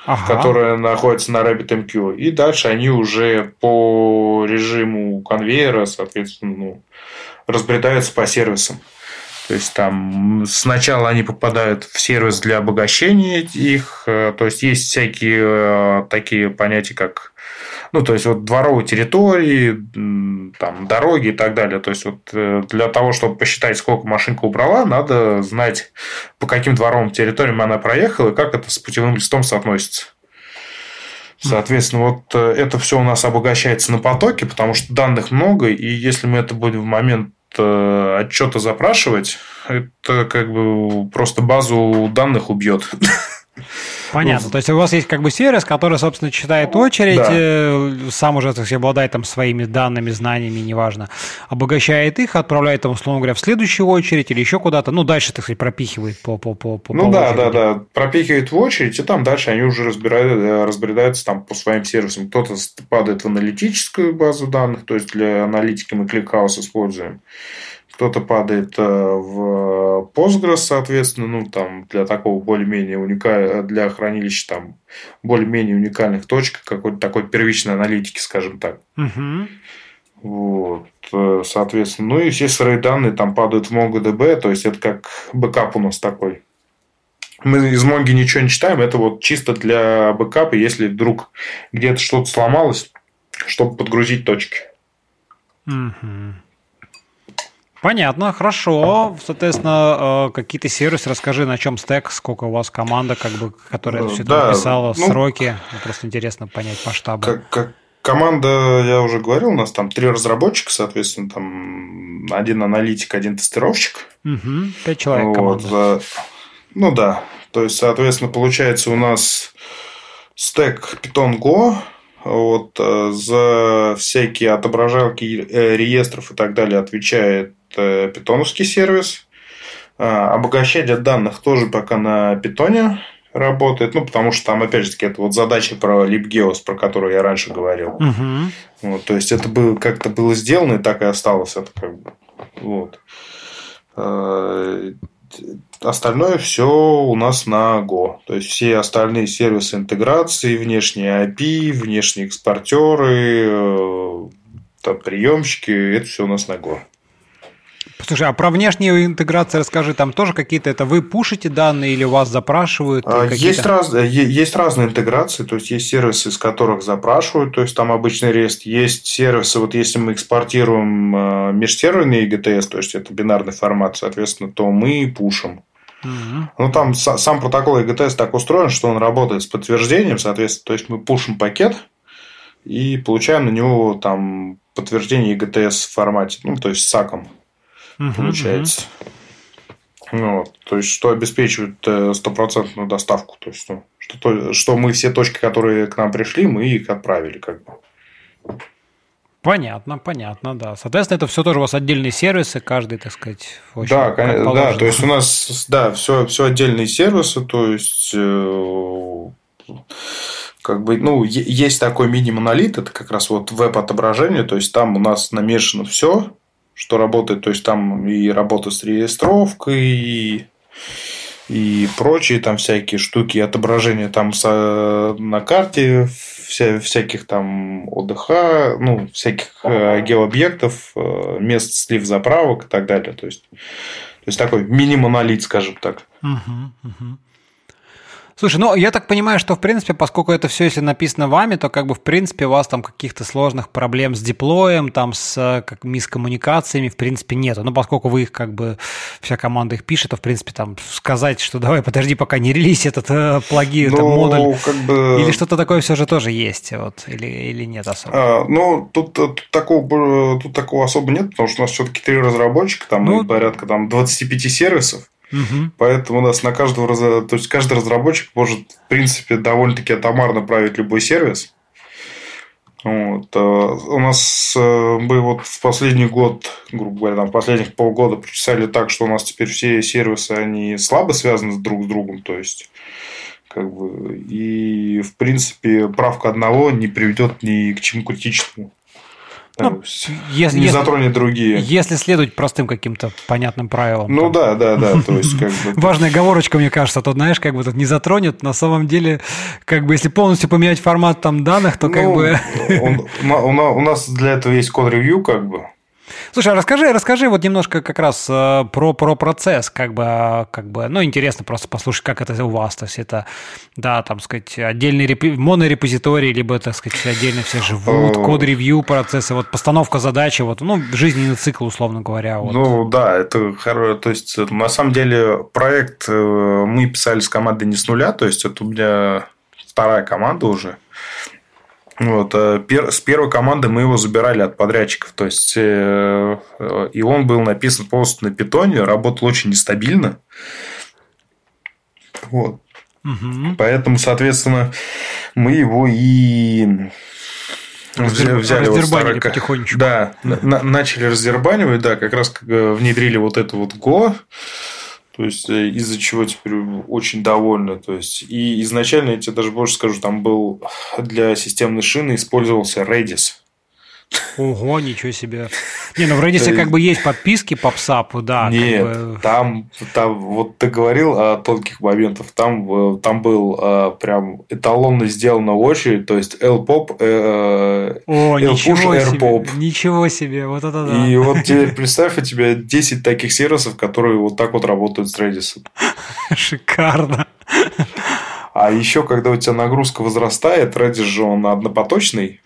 Ага. которая находится на RabbitMQ. И дальше они уже по режиму конвейера, соответственно, ну, разбредаются по сервисам. То есть там сначала они попадают в сервис для обогащения их, э, то есть есть всякие э, такие понятия, как ну, то есть, вот дворовые территории, там, дороги и так далее. То есть, вот э, для того, чтобы посчитать, сколько машинка убрала, надо знать, по каким дворовым территориям она проехала и как это с путевым листом соотносится. Соответственно, вот э, это все у нас обогащается на потоке, потому что данных много, и если мы это будем в момент э, отчета запрашивать, это как бы просто базу данных убьет. Понятно. Ну, То есть у вас есть как бы сервис, который, собственно, читает очередь, да. Э, сам уже, так обладает там своими данными, знаниями, неважно, обогащает их, отправляет там, условно говоря, в следующую очередь или еще куда-то, ну, дальше, так сказать, пропихивает по по по по Ну по да, очереди. да, да, пропихивает в очередь, и там дальше они уже разбирают, э, разбредаются там по своим сервисам. Кто-то падает в аналитическую базу данных, то есть для аналитики мы ClickHouse используем кто-то падает э, в Postgres, соответственно, ну, там, для такого более-менее уникального, для хранилища там более-менее уникальных точек, какой-то такой первичной аналитики, скажем так. Угу. Вот, э, соответственно, ну и все сырые данные там падают в MongoDB, то есть это как бэкап у нас такой. Мы из Монги ничего не читаем, это вот чисто для бэкапа, если вдруг где-то что-то сломалось, чтобы подгрузить точки. Угу. Понятно, хорошо. Соответственно, э, какие-то сервисы, расскажи, на чем стек, сколько у вас команда, как бы, которая все это да, написала, ну, сроки. Просто интересно понять масштабы. Как, как команда, я уже говорил, у нас там три разработчика, соответственно, там один аналитик, один тестировщик. Угу, пять человек вот, команда. Ну да. То есть, соответственно, получается у нас стек Python Go, вот, э, за всякие отображалки э, реестров и так далее отвечает это питоновский сервис. Обогащение данных тоже пока на питоне работает, ну, потому что там, опять же таки, это вот задача про LibGeos, про которую я раньше говорил. Угу. Вот, то есть, это было, как-то было сделано, и так и осталось. Это как бы, вот. Остальное все у нас на Go. То есть все остальные сервисы интеграции, внешние API, внешние экспортеры, э, там, приемщики, это все у нас на Go. Слушай, а про внешнюю интеграцию расскажи, там тоже какие-то это вы пушите данные или вас запрашивают? А, есть, раз, есть разные интеграции, то есть есть сервисы, из которых запрашивают, то есть там обычный рест, есть сервисы, вот если мы экспортируем а, межсерверный EGTS, то есть это бинарный формат, соответственно, то мы пушим. Угу. Ну, там сам протокол EGTS так устроен, что он работает с подтверждением, соответственно, то есть мы пушим пакет и получаем на него там подтверждение EGTS в формате, ну, то есть с саком угу, получается. Угу. Ну, то есть, что обеспечивает э, стопроцентную доставку. То есть, ну, что, что мы все точки, которые к нам пришли, мы их отправили, как бы. Понятно, понятно, да. Соответственно, это все тоже у вас отдельные сервисы, каждый, так сказать, очень Да, конечно, да, то есть у нас, да, все, все отдельные сервисы, то есть э, как бы, ну, есть такой мини-монолит, это как раз вот веб-отображение, то есть там у нас намешано все, что работает, то есть там и работа с реестровкой, и, и прочие там всякие штуки, отображения там с, на карте вся, всяких там ОДХ, ну, всяких э, геообъектов, э, мест слив заправок и так далее. То есть, то есть такой мини-монолит, скажем так. Угу, угу. Слушай, ну я так понимаю, что в принципе, поскольку это все, если написано вами, то как бы в принципе у вас там каких-то сложных проблем с диплоем, там с как мискоммуникациями в принципе нету. Ну поскольку вы их как бы вся команда их пишет, то в принципе там сказать, что давай подожди, пока не релиз этот э, плагин, ну, там модуль, как бы... или что-то такое все же тоже есть, вот или или нет особо. А, ну тут, тут такого тут такого особо нет, потому что у нас все-таки три разработчика, там ну, порядка там 25 сервисов. Угу. Поэтому у нас на каждого, то есть каждый разработчик может, в принципе, довольно-таки атомарно править любой сервис. Вот. Э, у нас э, мы вот в последний год, грубо говоря, там, последних полгода причесали так, что у нас теперь все сервисы, они слабо связаны друг с другом, то есть как бы, и в принципе правка одного не приведет ни к чему критичному. Ну, если, не если, затронет другие. Если следовать простым каким-то понятным правилам. Ну там. да, да, да. То есть, как бы... Важная оговорочка, мне кажется, тут, знаешь, как бы тут не затронет. На самом деле, как бы, если полностью поменять формат там данных, то как ну, бы. у нас для этого есть код-ревью, как бы. Слушай, а расскажи, расскажи вот немножко как раз э, про, про процесс, как бы, как бы, ну, интересно просто послушать, как это у вас, то есть это, да, там, сказать, отдельный репи... монорепозиторий, либо, так сказать, отдельно все живут, код-ревью процессы, вот постановка задачи, вот, ну, жизненный цикл, условно говоря. Вот. Ну, да, это хорошо, то есть, на самом деле, проект э, мы писали с командой не с нуля, то есть, это у меня вторая команда уже, вот, э, с первой команды мы его забирали от подрядчиков. То есть, э, э, и он был написан полностью на питоне, работал очень нестабильно. Вот. Угу. Поэтому, соответственно, мы его и Раздер... взяли вот старый... потихонечку. Да, на- начали раздербанивать, да, как раз внедрили вот это вот Go. То есть, э, из-за чего теперь очень довольны. То есть, и изначально, я тебе даже больше скажу, там был для системной шины использовался Redis. Ого, ничего себе. Не, ну в Redis как бы есть подписки по PSAP, да. Нет, как бы... там, там, вот ты говорил о тонких моментах, там, э, там был э, прям эталонно сделано очередь, то есть LPOP, э, О, ничего себе, ничего себе, вот это да. И вот теперь представь, у тебя 10 таких сервисов, которые вот так вот работают с Redis. Шикарно. А еще, когда у тебя нагрузка возрастает, Redis же он однопоточный,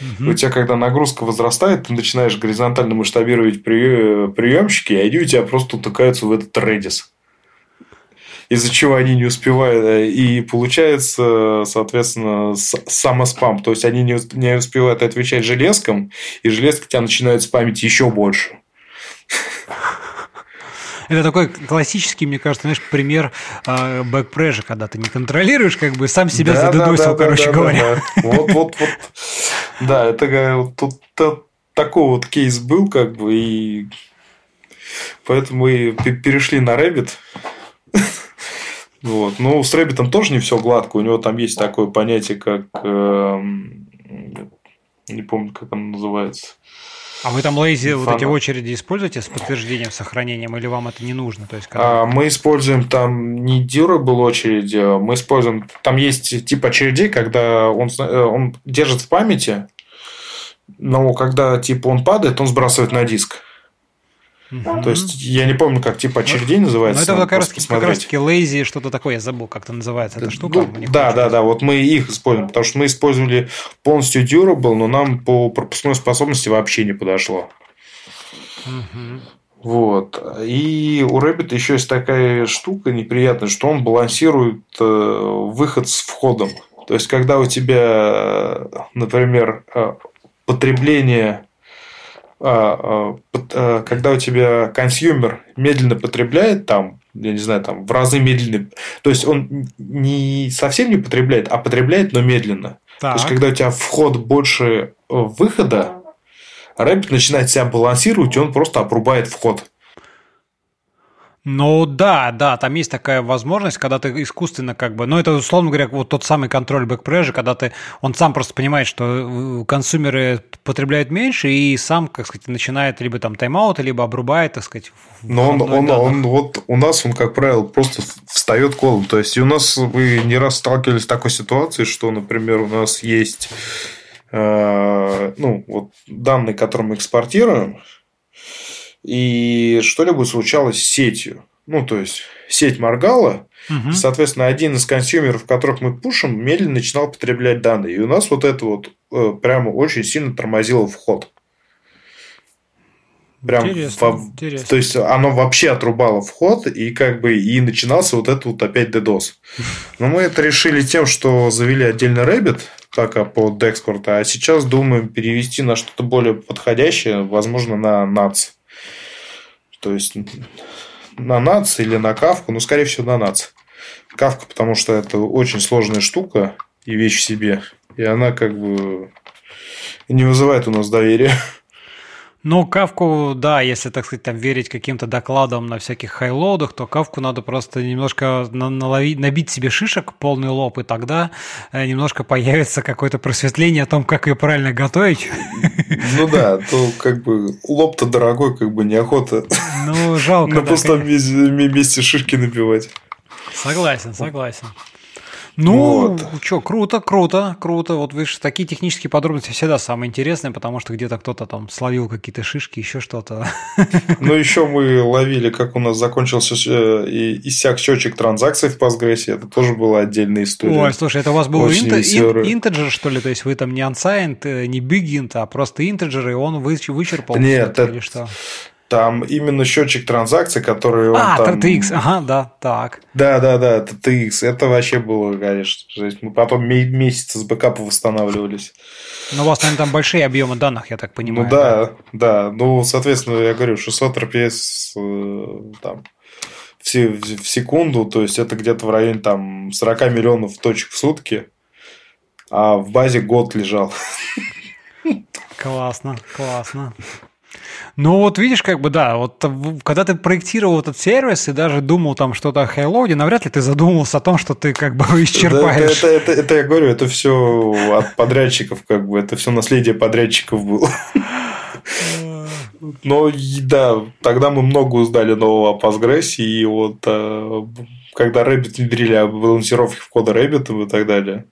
Угу. У тебя, когда нагрузка возрастает, ты начинаешь горизонтально масштабировать приемщики, и они у тебя просто утыкаются в этот Redis. Из-за чего они не успевают. Э, и получается, соответственно, самоспам. То есть, они не успевают отвечать железкам, и железки тебя начинают спамить еще больше. Это такой классический, мне кажется, знаешь, пример э, когда ты не контролируешь, как бы сам себя да, задедосил, да, да, короче да, говоря. Да, да. Вот, вот, вот. Да, это тут такой вот кейс был, как бы, и поэтому мы перешли на Rabbit. Вот. Ну, с Rabbit ом тоже не все гладко. У него там есть такое понятие, как... Э, не помню, как оно называется. А вы там lazy вот эти очереди используете с подтверждением, сохранением, или вам это не нужно? То есть, когда... а, мы используем там не durable очереди, а мы используем... Там есть тип очередей, когда он, э, он держит в памяти, но когда типа он падает, он сбрасывает на диск. Угу. То есть, я не помню, как типа очередей ну, называется. Ну, это как раз, как раз таки lazy, что-то такое, я забыл, как это называется эта штука. Ну, да, да, да, вот мы их используем, потому что мы использовали полностью durable, но нам по пропускной способности вообще не подошло. Угу. Вот. И у Rabbit еще есть такая штука неприятная, что он балансирует э, выход с входом. То есть, когда у тебя, например, э, потребление когда у тебя consumer медленно потребляет, там, я не знаю, там, в разы медленно, то есть он не совсем не потребляет, а потребляет, но медленно. Так. То есть, когда у тебя вход больше э, выхода, Rabbit начинает себя балансировать, и он просто обрубает вход. Ну да, да, там есть такая возможность, когда ты искусственно как бы, ну это условно говоря вот тот самый контроль backpressure, когда ты, он сам просто понимает, что э, консумеры потребляют меньше и сам, как сказать, начинает либо там тайм-аут, либо обрубает, так сказать. Но он, он, он, вот у нас он, как правило, просто встает колом. То есть, и у нас вы не раз сталкивались с такой ситуацией, что, например, у нас есть э, ну, вот данные, которые мы экспортируем, и что-либо случалось с сетью. ну, то есть сеть моргала, угу. соответственно, один из консюмеров, которых мы пушим, медленно начинал потреблять данные. И у нас вот это вот э, прямо очень сильно тормозило вход. Прям интересно, во... интересно. То есть оно вообще отрубало вход, и как бы и начинался вот это вот опять DDoS. Но мы это решили тем, что завели отдельный Rabbit, пока по Dexport, а сейчас думаем перевести на что-то более подходящее, возможно, на NATS. То есть на NATS или на Кавку, ну, скорее всего, на NATS. Кавка, потому что это очень сложная штука и вещь в себе. И она как бы не вызывает у нас доверия. Ну, кавку, да, если, так сказать, там верить каким-то докладам на всяких хайлоудах, то кавку надо просто немножко наловить, набить себе шишек полный лоб, и тогда э, немножко появится какое-то просветление о том, как ее правильно готовить. Ну да, то как бы лоб-то дорогой, как бы неохота. Ну, жалко. На пустом месте шишки набивать. Согласен, согласен. Ну, вот. что, круто, круто, круто. Вот видишь, такие технические подробности всегда самые интересные, потому что где-то кто-то там словил какие-то шишки, еще что-то. Ну, еще мы ловили, как у нас закончился э, и иссяк счетчик транзакций в Postgres. Это тоже была отдельная история. Ой, слушай, это у вас был интеджер, что ли? То есть вы там не unsigned, э, не big а просто интеджер, и он вычерпал Нет, это, или что? Там именно счетчик транзакций, который а, там... TX, ага, да, так. Да, да, да, это TX. Это вообще было, конечно, жесть. Мы потом месяцы с бэкапа восстанавливались. Ну, у вас, наверное, там большие объемы данных, я так понимаю. Ну да, да. Ну, соответственно, я говорю, 600 RPS э, там, в, в секунду, то есть это где-то в районе там 40 миллионов точек в сутки, а в базе год лежал. Классно, классно. Ну вот видишь, как бы да, вот когда ты проектировал этот сервис и даже думал там что-то о Хайлоуде, навряд ли ты задумывался о том, что ты как бы исчерпаешь. Это, это, это, это я говорю, это все от подрядчиков, как бы, это все наследие подрядчиков было. Но да, тогда мы много узнали нового о Postgres, и вот э, когда Rabbit внедрили о балансировке входа Rabbit и так далее,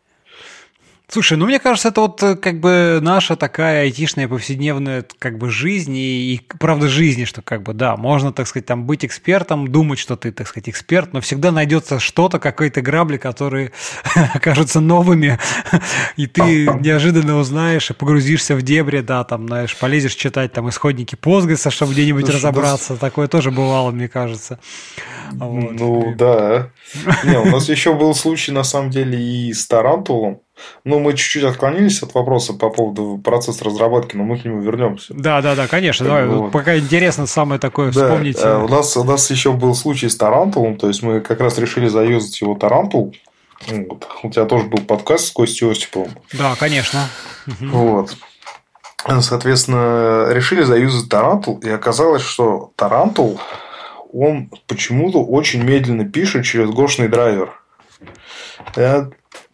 Слушай, ну мне кажется, это вот э, как бы наша такая айтишная повседневная как бы жизнь и, и правда жизни, что как бы да, можно, так сказать, там быть экспертом, думать, что ты, так сказать, эксперт, но всегда найдется что-то, какие-то грабли, которые окажутся новыми, и ты неожиданно узнаешь и погрузишься в дебри, да, там, знаешь, полезешь читать там исходники Postgres, чтобы где-нибудь разобраться, такое тоже бывало, мне кажется. Вот. Ну да. Не, у нас еще был случай, на самом деле, и с Тарантулом. Ну, мы чуть-чуть отклонились от вопроса по поводу процесса разработки, но мы к нему вернемся. Да, да, да, конечно. Давай, вот. пока интересно самое такое да, вспомнить. Э, у нас, у нас еще был случай с Тарантулом, то есть мы как раз решили заюзать его Тарантул. Вот. У тебя тоже был подкаст с Костей Осиповым. Да, конечно. Вот. Соответственно, решили заюзать Тарантул, и оказалось, что Тарантул, он почему-то очень медленно пишет через гошный драйвер. Я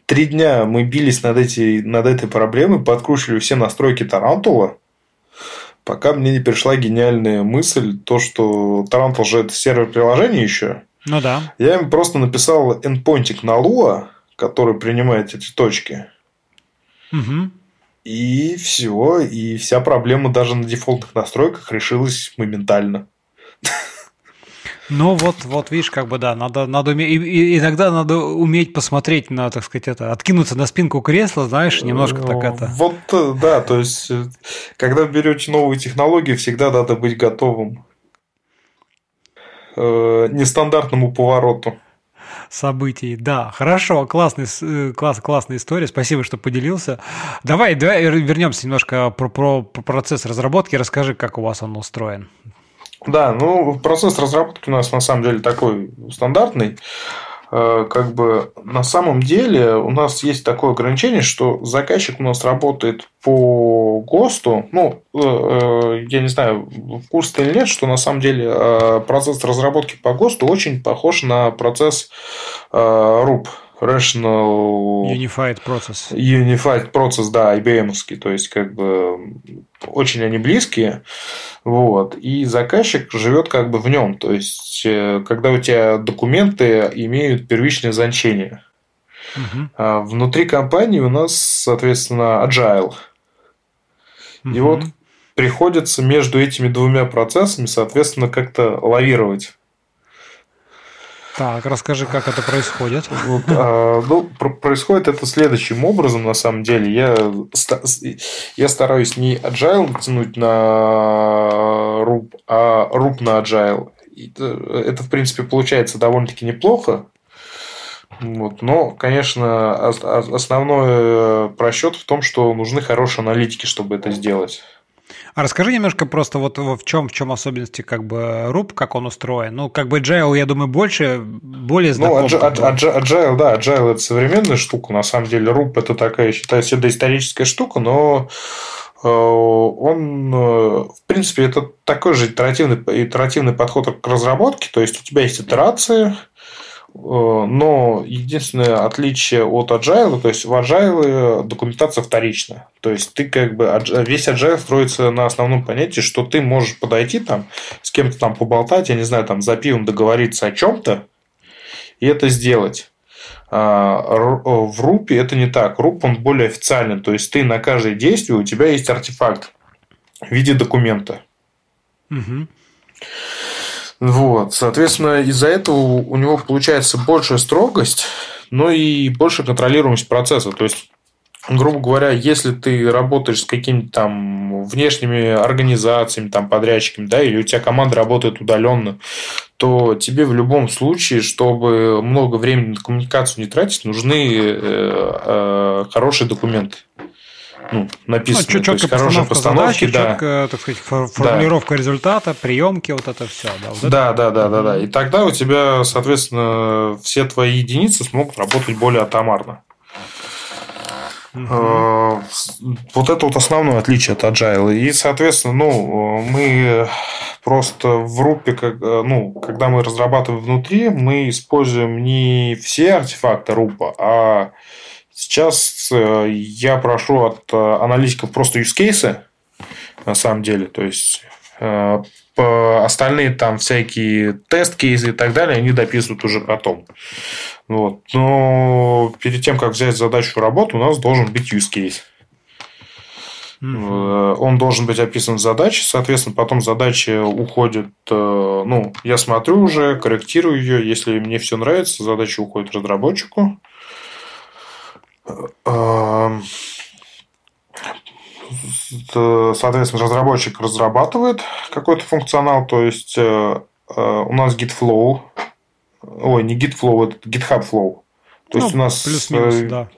три дня мы бились над, эти, над этой проблемой, подкручивали все настройки Тарантула, пока мне не пришла гениальная мысль, то, что Тарантул же это сервер приложения еще. Ну да. Я им просто написал endpoint ик на Lua, который принимает эти точки. Угу. И все, и вся проблема даже на дефолтных настройках решилась моментально. Ну вот, вот видишь, как бы да, надо, надо уметь, и, иногда надо уметь посмотреть на, так сказать, это, откинуться на спинку кресла, знаешь, немножко так это. Вот, э, да, то есть, э, когда берете новые технологии, всегда надо быть готовым э, нестандартному повороту событий. Да, хорошо, классный, э, класс, классная история. Спасибо, что поделился. Давай, давай вернемся немножко про, про, про процесс разработки. Расскажи, как у вас он устроен. Да, ну процесс разработки у нас на самом деле такой стандартный. Э, как бы на самом деле у нас есть такое ограничение, что заказчик у нас работает по ГОСТу. Ну, э, э, я не знаю, в курсе или нет, что на самом деле процесс разработки по ГОСТу очень похож на процесс RUP Rational... Unified Process. Unified Process, да, IBM. То есть, как бы, очень они близкие. Вот. И заказчик живет как бы в нем. То есть, э, когда у тебя документы имеют первичное значение. Угу. А внутри компании у нас, соответственно, agile. Угу. И вот приходится между этими двумя процессами, соответственно, как-то лавировать. Так, расскажи, как это происходит. Вот, а, ну, происходит это следующим образом, на самом деле. Я, я стараюсь не agile тянуть на RUP, а RUP на agile. Это, в принципе, получается довольно-таки неплохо. Вот. Но, конечно, основной просчет в том, что нужны хорошие аналитики, чтобы это сделать. А расскажи немножко просто вот в чем, в чем особенности как бы руб, как он устроен. Ну, как бы agile, я думаю, больше, более ну, знаком. Ну, agile, agile, да, agile это современная штука. На самом деле, руб это такая, считается, доисторическая штука, но э, он, э, в принципе, это такой же итеративный, итеративный подход к разработке. То есть, у тебя есть итерации, но единственное отличие от Agile, то есть в Agile документация вторична. То есть ты как бы весь Agile строится на основном понятии, что ты можешь подойти там с кем-то там поболтать, я не знаю, там за пивом договориться о чем-то и это сделать. А в рупе это не так. Руп он более официальный. То есть ты на каждое действие у тебя есть артефакт в виде документа. Угу. Вот, соответственно, из-за этого у него получается большая строгость, но и больше контролируемость процесса. То есть, грубо говоря, если ты работаешь с какими-то там внешними организациями, там, подрядчиками, да, или у тебя команда работает удаленно, то тебе в любом случае, чтобы много времени на коммуникацию не тратить, нужны э, э, хорошие документы ну, написано. Ну, четкая хорошие постановки, задачи, да. четкая, так сказать, формулировка да. результата, приемки, вот это все. Да, вот да, это... да, да, да, да. И тогда у тебя, соответственно, все твои единицы смогут работать более атомарно. Угу. Вот это вот основное отличие от Agile. И, соответственно, ну, мы просто в рупе, как, ну, когда мы разрабатываем внутри, мы используем не все артефакты рупа, а Сейчас э, я прошу от э, аналитиков просто use cases, на самом деле. То есть э, остальные там всякие тест-кейсы и так далее, они дописывают уже потом. Вот. Но перед тем, как взять задачу работу, у нас должен быть use case. Mm-hmm. Он должен быть описан в задаче, соответственно, потом задача уходит, ну, я смотрю уже, корректирую ее, если мне все нравится, задача уходит разработчику, Соответственно, разработчик разрабатывает какой-то функционал, то есть э, э, у нас GitFlow, ой, не GitFlow, это GitHub Flow. То есть ну, у нас плюс-минус, э, да.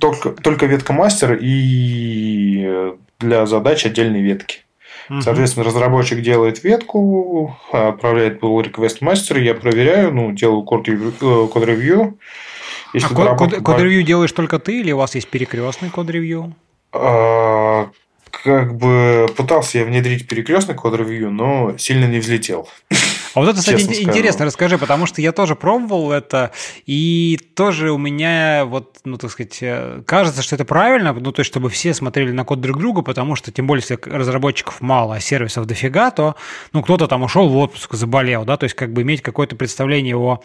Только, только ветка мастер и для задач отдельные ветки. Угу. Соответственно, разработчик делает ветку, отправляет pull request мастеру, я проверяю, ну, делаю код-ревью, если а код, код, код-ревью делаешь только ты или у вас есть перекрестный код-ревью? А, как бы пытался я внедрить перекрестный код-ревью, но сильно не взлетел. А вот это, кстати, интересно, расскажи, потому что я тоже пробовал это, и тоже у меня вот, ну, так сказать, э, кажется, что это правильно, ну, то есть, чтобы все смотрели на код друг друга, потому что, тем более, если разработчиков мало, а сервисов дофига, то, ну, кто-то там ушел в отпуск, заболел, да, то есть, как бы иметь какое-то представление о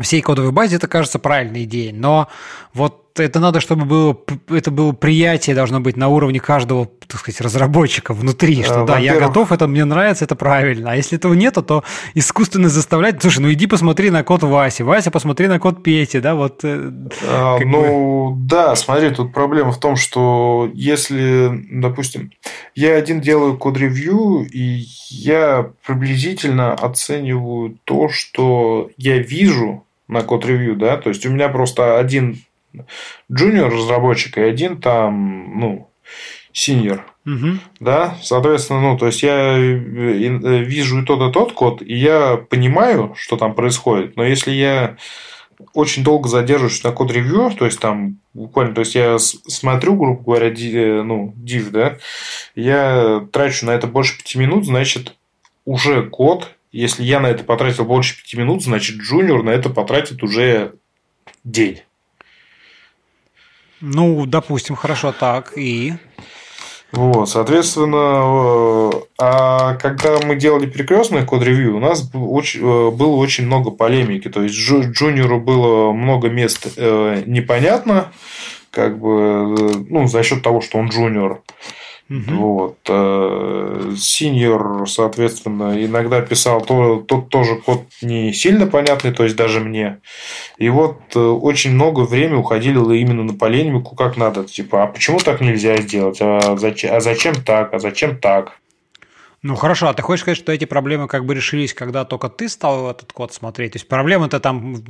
всей кодовой базе, это кажется правильной идеей. Но вот это надо, чтобы было, это было приятие должно быть на уровне каждого, так сказать, разработчика внутри, что а, да, я готов, это мне нравится, это правильно. А если этого нету, то искусственно заставлять, слушай, ну иди посмотри на код Васи, Вася, посмотри на код Пети, да, вот. Э, а, ну, бы... да, смотри, тут проблема в том, что если, допустим, я один делаю код-ревью, и я приблизительно оцениваю то, что я вижу, на код-ревью, да, то есть у меня просто один джуниор разработчик и один там, ну, синьор. Угу. Да, соответственно, ну, то есть я э, э, вижу и тот, и тот код, и я понимаю, что там происходит. Но если я очень долго задерживаюсь на код-ревью, то есть там буквально, то есть я смотрю, грубо говоря, э, ну, div, да, я трачу на это больше пяти минут, значит, уже код если я на это потратил больше пяти минут, значит, джуниор на это потратит уже день. Ну, допустим, хорошо так. И? Вот, соответственно, э, а когда мы делали перекрестный код-ревью, у нас э, было очень много полемики. То есть, джуниору было много мест э, непонятно, как бы, ну, за счет того, что он джуниор. Угу. Вот. Синьор, соответственно, иногда писал то, тот тоже код не сильно понятный, то есть даже мне. И вот очень много времени уходило именно на полемику, как надо. Типа, а почему так нельзя сделать? А зачем, а зачем так? А зачем так? Ну хорошо, а ты хочешь сказать, что эти проблемы как бы решились, когда только ты стал этот код смотреть? То есть проблемы-то там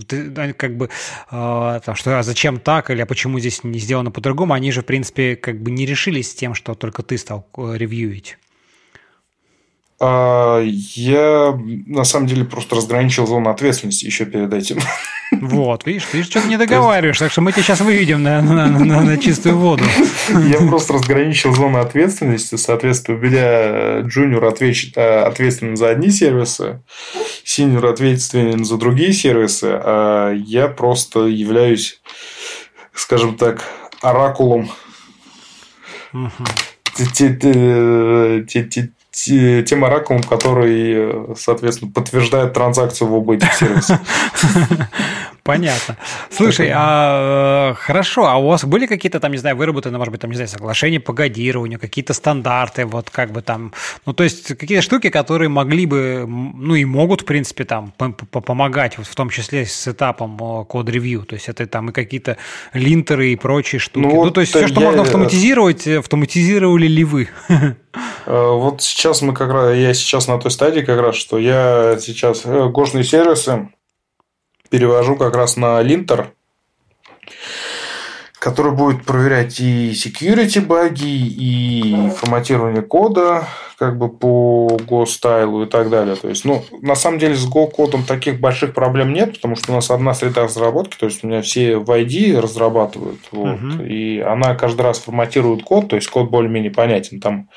как бы э, там, что а зачем так или а почему здесь не сделано по-другому, они же в принципе как бы не решились тем, что только ты стал э, ревьюить. А, я на самом деле просто разграничил зону ответственности еще перед этим. Вот, видишь, ты что-то не договариваешь, так что мы тебя сейчас выведем на, на, на, на чистую воду. Я просто разграничил зону ответственности, соответственно, у меня джуниор отвеч... Э, ответственен за одни сервисы, синьор ответственен за другие сервисы, а я просто являюсь, скажем так, оракулом тем оракулом, который, соответственно, подтверждает транзакцию в оба этих сервиса. Понятно. Слушай, а хорошо, а у вас были какие-то там, не знаю, выработаны, может быть, там, не знаю, соглашения по кодированию, какие-то стандарты, вот как бы там, ну, то есть какие-то штуки, которые могли бы, ну, и могут, в принципе, там, помогать, вот в том числе с этапом код-ревью, то есть это там и какие-то линтеры и прочие штуки. Ну, ну то есть все, что я... можно автоматизировать, автоматизировали ли вы? Э, вот сейчас мы как раз, я сейчас на той стадии как раз, что я сейчас э, гошные сервисы перевожу как раз на линтер, который будет проверять и security баги, и форматирование кода, как бы по Go стайлу и так далее. То есть, ну, на самом деле с Go кодом таких больших проблем нет, потому что у нас одна среда разработки, то есть у меня все в ID разрабатывают, вот, uh-huh. и она каждый раз форматирует код, то есть код более-менее понятен. Там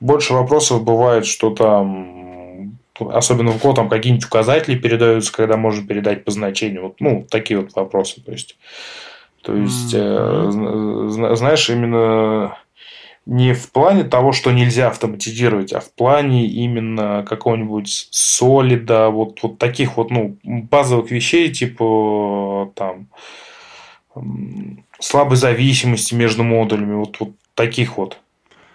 больше вопросов бывает, что там особенно в Go там какие-нибудь указатели передаются, когда можно передать по значению. Вот, ну, такие вот вопросы. То есть, то есть mm-hmm. э, знаешь, именно не в плане того, что нельзя автоматизировать, а в плане именно какого-нибудь солида, вот, вот таких вот ну, базовых вещей, типа там слабой зависимости между модулями, вот, вот таких вот.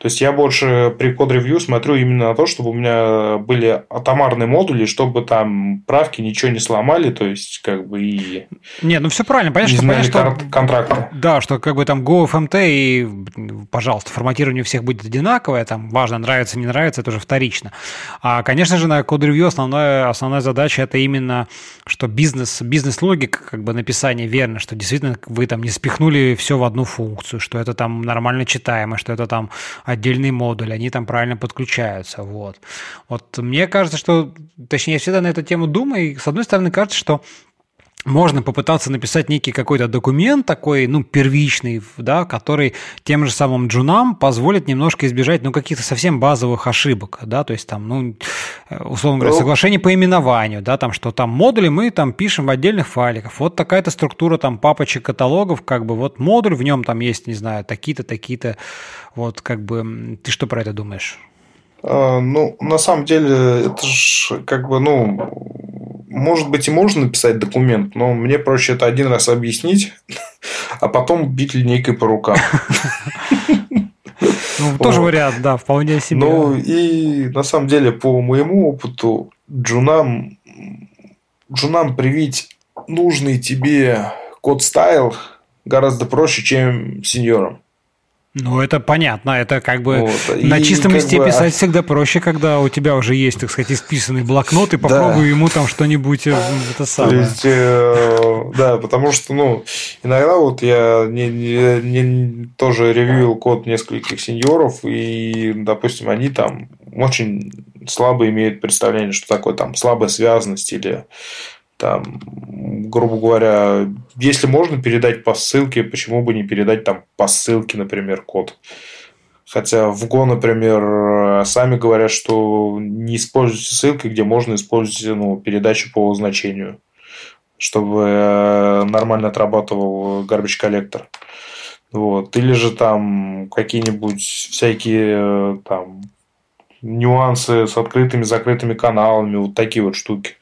То есть я больше при код-ревью смотрю именно на то, чтобы у меня были атомарные модули, чтобы там правки ничего не сломали, то есть как бы и... Не, ну все правильно, понятно, что, понятно, что... контракты. Да, что как бы там GoFMT и, пожалуйста, форматирование у всех будет одинаковое, там важно, нравится, не нравится, это уже вторично. А, конечно же, на код-ревью основная, основная задача это именно, что бизнес, бизнес-логика, как бы написание верно, что действительно вы там не спихнули все в одну функцию, что это там нормально читаемо, что это там отдельный модуль, они там правильно подключаются. Вот. вот мне кажется, что, точнее, я всегда на эту тему думаю, и с одной стороны кажется, что можно попытаться написать некий какой-то документ такой, ну, первичный, да, который тем же самым джунам позволит немножко избежать, ну, каких-то совсем базовых ошибок, да, то есть там, ну, условно говоря, ну. соглашение по именованию, да, там, что там модули мы там пишем в отдельных файликах, вот такая-то структура там папочек каталогов, как бы вот модуль, в нем там есть, не знаю, такие-то, такие-то, вот, как бы, ты что про это думаешь? А, ну, на самом деле, это же как бы, ну, может быть, и можно написать документ, но мне проще это один раз объяснить, а потом бить линейкой по рукам. Ну, тоже вариант, да, вполне себе. Ну, и на самом деле, по моему опыту, джунам, джунам привить нужный тебе код стайл гораздо проще, чем сеньорам. Ну, это понятно, это как бы вот. на и чистом листе бы... писать всегда проще, когда у тебя уже есть, так сказать, исписанный блокнот, и попробуй да. ему там что-нибудь э, это самое. То есть, э, да, потому что, ну, иногда вот я не, не, не, тоже ревьюил код нескольких сеньоров, и, допустим, они там очень слабо имеют представление, что такое там слабая связанность или там, грубо говоря, если можно передать по ссылке, почему бы не передать там по ссылке, например, код. Хотя в Go, например, сами говорят, что не используйте ссылки, где можно использовать ну, передачу по значению, чтобы э, нормально отрабатывал garbage коллектор. Вот. Или же там какие-нибудь всякие э, там нюансы с открытыми, закрытыми каналами, вот такие вот штуки.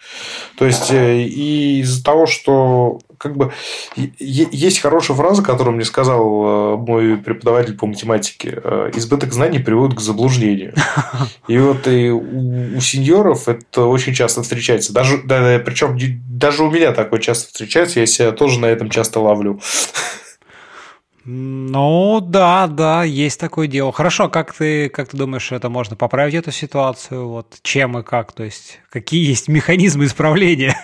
То есть, э, и из-за того, что как бы есть хорошая фраза, которую мне сказал э, мой преподаватель по математике. Э, Избыток знаний приводит к заблуждению. И вот и у, у сеньоров это очень часто встречается. Даже, да, причем даже у меня такое часто встречается, я себя тоже на этом часто ловлю. Ну, да, да, есть такое дело. Хорошо, как ты, как ты думаешь, это можно поправить эту ситуацию? Вот чем и как? То есть, какие есть механизмы исправления?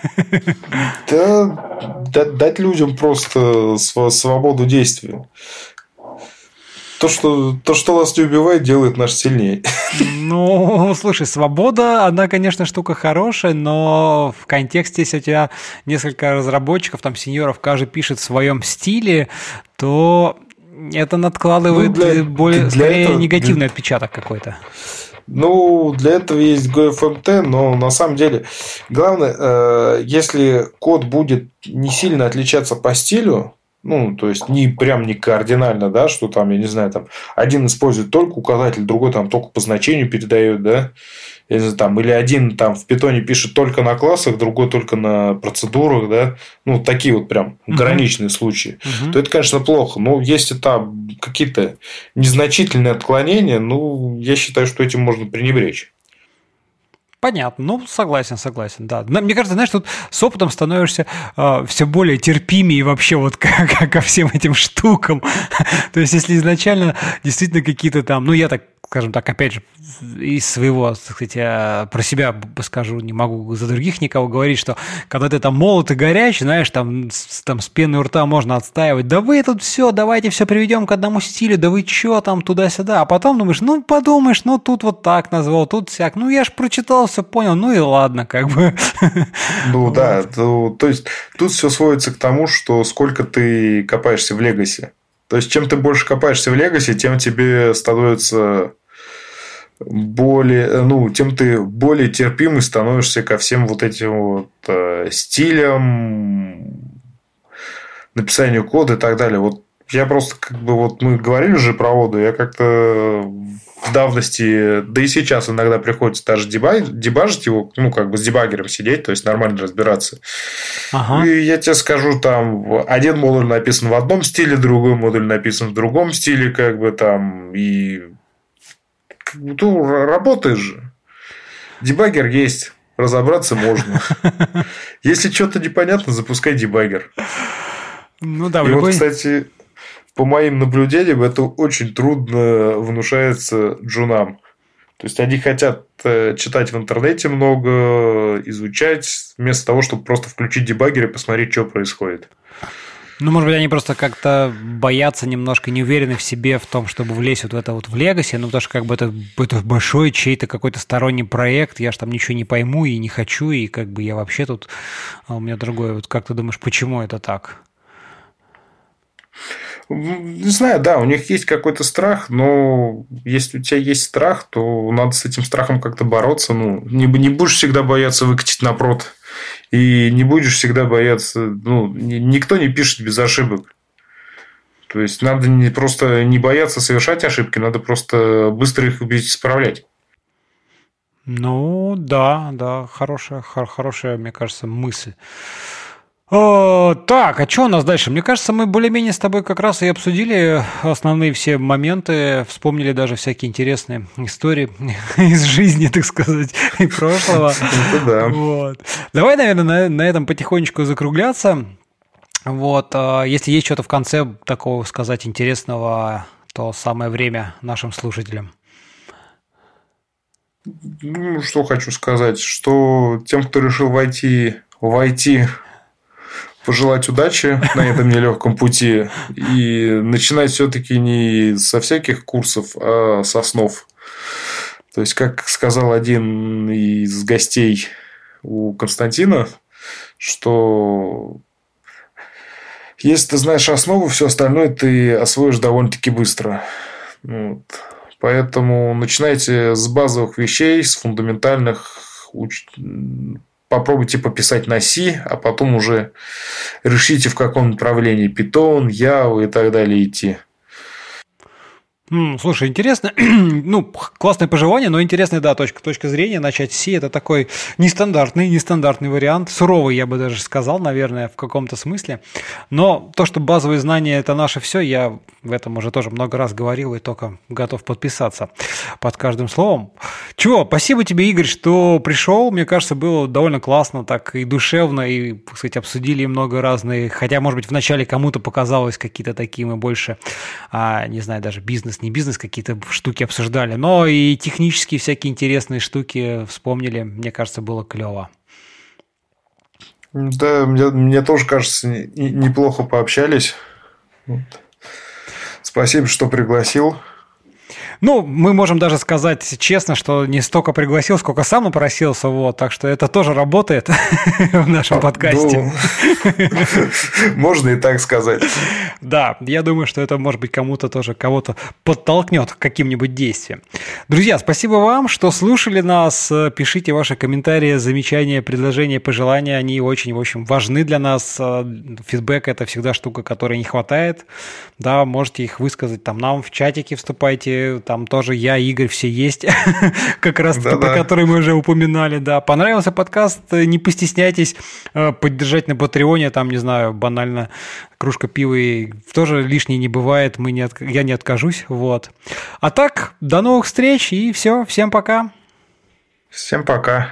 Да, дать людям просто свободу действия. То что, то, что нас не убивает, делает нас сильнее. Ну, слушай, свобода, она, конечно, штука хорошая, но в контексте, если у тебя несколько разработчиков, там, сеньоров, каждый пишет в своем стиле, то это надкладывает ну, для, более, для этого, негативный для... отпечаток какой-то. Ну, для этого есть GFMT, но на самом деле главное, э, если код будет не сильно отличаться по стилю, ну, то есть, не прям не кардинально, да, что там, я не знаю, там один использует только указатель, другой там только по значению передает, да, я не знаю, там, или один там в питоне пишет только на классах, другой только на процедурах, да, ну, такие вот прям угу. граничные случаи, угу. то это, конечно, плохо. Но если там какие-то незначительные отклонения, ну, я считаю, что этим можно пренебречь. Понятно, ну согласен, согласен, да. Мне кажется, знаешь, тут с опытом становишься э, все более терпимее вообще вот ко, ко всем этим штукам. То есть, если изначально действительно какие-то там, ну я так скажем так, опять же, из своего, так сказать, я про себя скажу, не могу за других никого говорить, что когда ты там молод и горячий, знаешь, там, с, там с пены у рта можно отстаивать, да вы тут все, давайте все приведем к одному стилю, да вы что там туда-сюда, а потом думаешь, ну подумаешь, ну тут вот так назвал, тут всяк, ну я ж прочитал, все понял, ну и ладно, как бы. Ну да, то, то есть тут все сводится к тому, что сколько ты копаешься в Легасе. То есть, чем ты больше копаешься в Легасе, тем тебе становится более, э, ну, тем ты более терпимый становишься ко всем вот этим вот э, стилям, написанию кода и так далее. Вот я просто как бы вот мы говорили уже про воду, я как-то в давности, да и сейчас иногда приходится даже дебаг, дебажить его, ну, как бы с дебаггером сидеть, то есть нормально разбираться. Ага. И я тебе скажу, там один модуль написан в одном стиле, другой модуль написан в другом стиле, как бы там, и ну, работаешь же. Дебаггер есть. Разобраться можно. Если что-то непонятно, запускай дебаггер. Ну да, И любой... вот, кстати, по моим наблюдениям, это очень трудно внушается джунам. То есть они хотят э, читать в интернете много, изучать, вместо того, чтобы просто включить дебаггер и посмотреть, что происходит. Ну, может быть, они просто как-то боятся немножко, не в себе в том, чтобы влезть вот в это вот в Легаси, ну, потому что как бы это, это большой чей-то какой-то сторонний проект, я же там ничего не пойму и не хочу, и как бы я вообще тут, а у меня другое. Вот как ты думаешь, почему это так? Не знаю, да, у них есть какой-то страх, но если у тебя есть страх, то надо с этим страхом как-то бороться. Ну, не, не будешь всегда бояться выкатить на прод и не будешь всегда бояться, ну, никто не пишет без ошибок. То есть, надо не просто не бояться совершать ошибки, надо просто быстро их исправлять. Ну, да, да, хорошая, хорошая, мне кажется, мысль. О, так, а что у нас дальше? Мне кажется, мы более-менее с тобой как раз и обсудили основные все моменты, вспомнили даже всякие интересные истории из жизни, так сказать, и прошлого. Вот. Давай, наверное, на, этом потихонечку закругляться. Вот, а, если есть что-то в конце такого сказать интересного, то самое время нашим слушателям. Ну, что хочу сказать, что тем, кто решил войти, войти пожелать удачи на этом нелегком пути и начинать все-таки не со всяких курсов, а со снов. То есть, как сказал один из гостей у Константина, что если ты знаешь основу, все остальное ты освоишь довольно-таки быстро. Вот. Поэтому начинайте с базовых вещей, с фундаментальных попробуйте пописать на C, а потом уже решите, в каком направлении Python, Java и так далее идти. Слушай, интересно, ну, классное пожелание, но интересная, да, точка, точка зрения, начать си, это такой нестандартный, нестандартный вариант, суровый, я бы даже сказал, наверное, в каком-то смысле, но то, что базовые знания – это наше все, я в этом уже тоже много раз говорил и только готов подписаться под каждым словом. Чего, спасибо тебе, Игорь, что пришел, мне кажется, было довольно классно, так и душевно, и, кстати, обсудили много разных, хотя, может быть, вначале кому-то показалось какие-то такие мы больше, а, не знаю, даже бизнес не бизнес, какие-то штуки обсуждали, но и технические всякие интересные штуки вспомнили. Мне кажется, было клево. Да, мне, мне тоже кажется, неплохо пообщались. Вот. Спасибо, что пригласил. Ну, мы можем даже сказать честно, что не столько пригласил, сколько сам напросился, вот, так что это тоже работает в нашем подкасте. Ну, можно и так сказать. Да, я думаю, что это, может быть, кому-то тоже, кого-то подтолкнет к каким-нибудь действиям. Друзья, спасибо вам, что слушали нас. Пишите ваши комментарии, замечания, предложения, пожелания. Они очень, в общем, важны для нас. Фидбэк – это всегда штука, которой не хватает. Да, можете их высказать там нам в чатике, вступайте, там тоже я, Игорь, все есть, как раз таки, про который мы уже упоминали, да. Понравился подкаст, не постесняйтесь э, поддержать на Патреоне, там, не знаю, банально кружка пива и тоже лишней не бывает, мы не от... я не откажусь, вот. А так, до новых встреч и все, всем пока. Всем пока.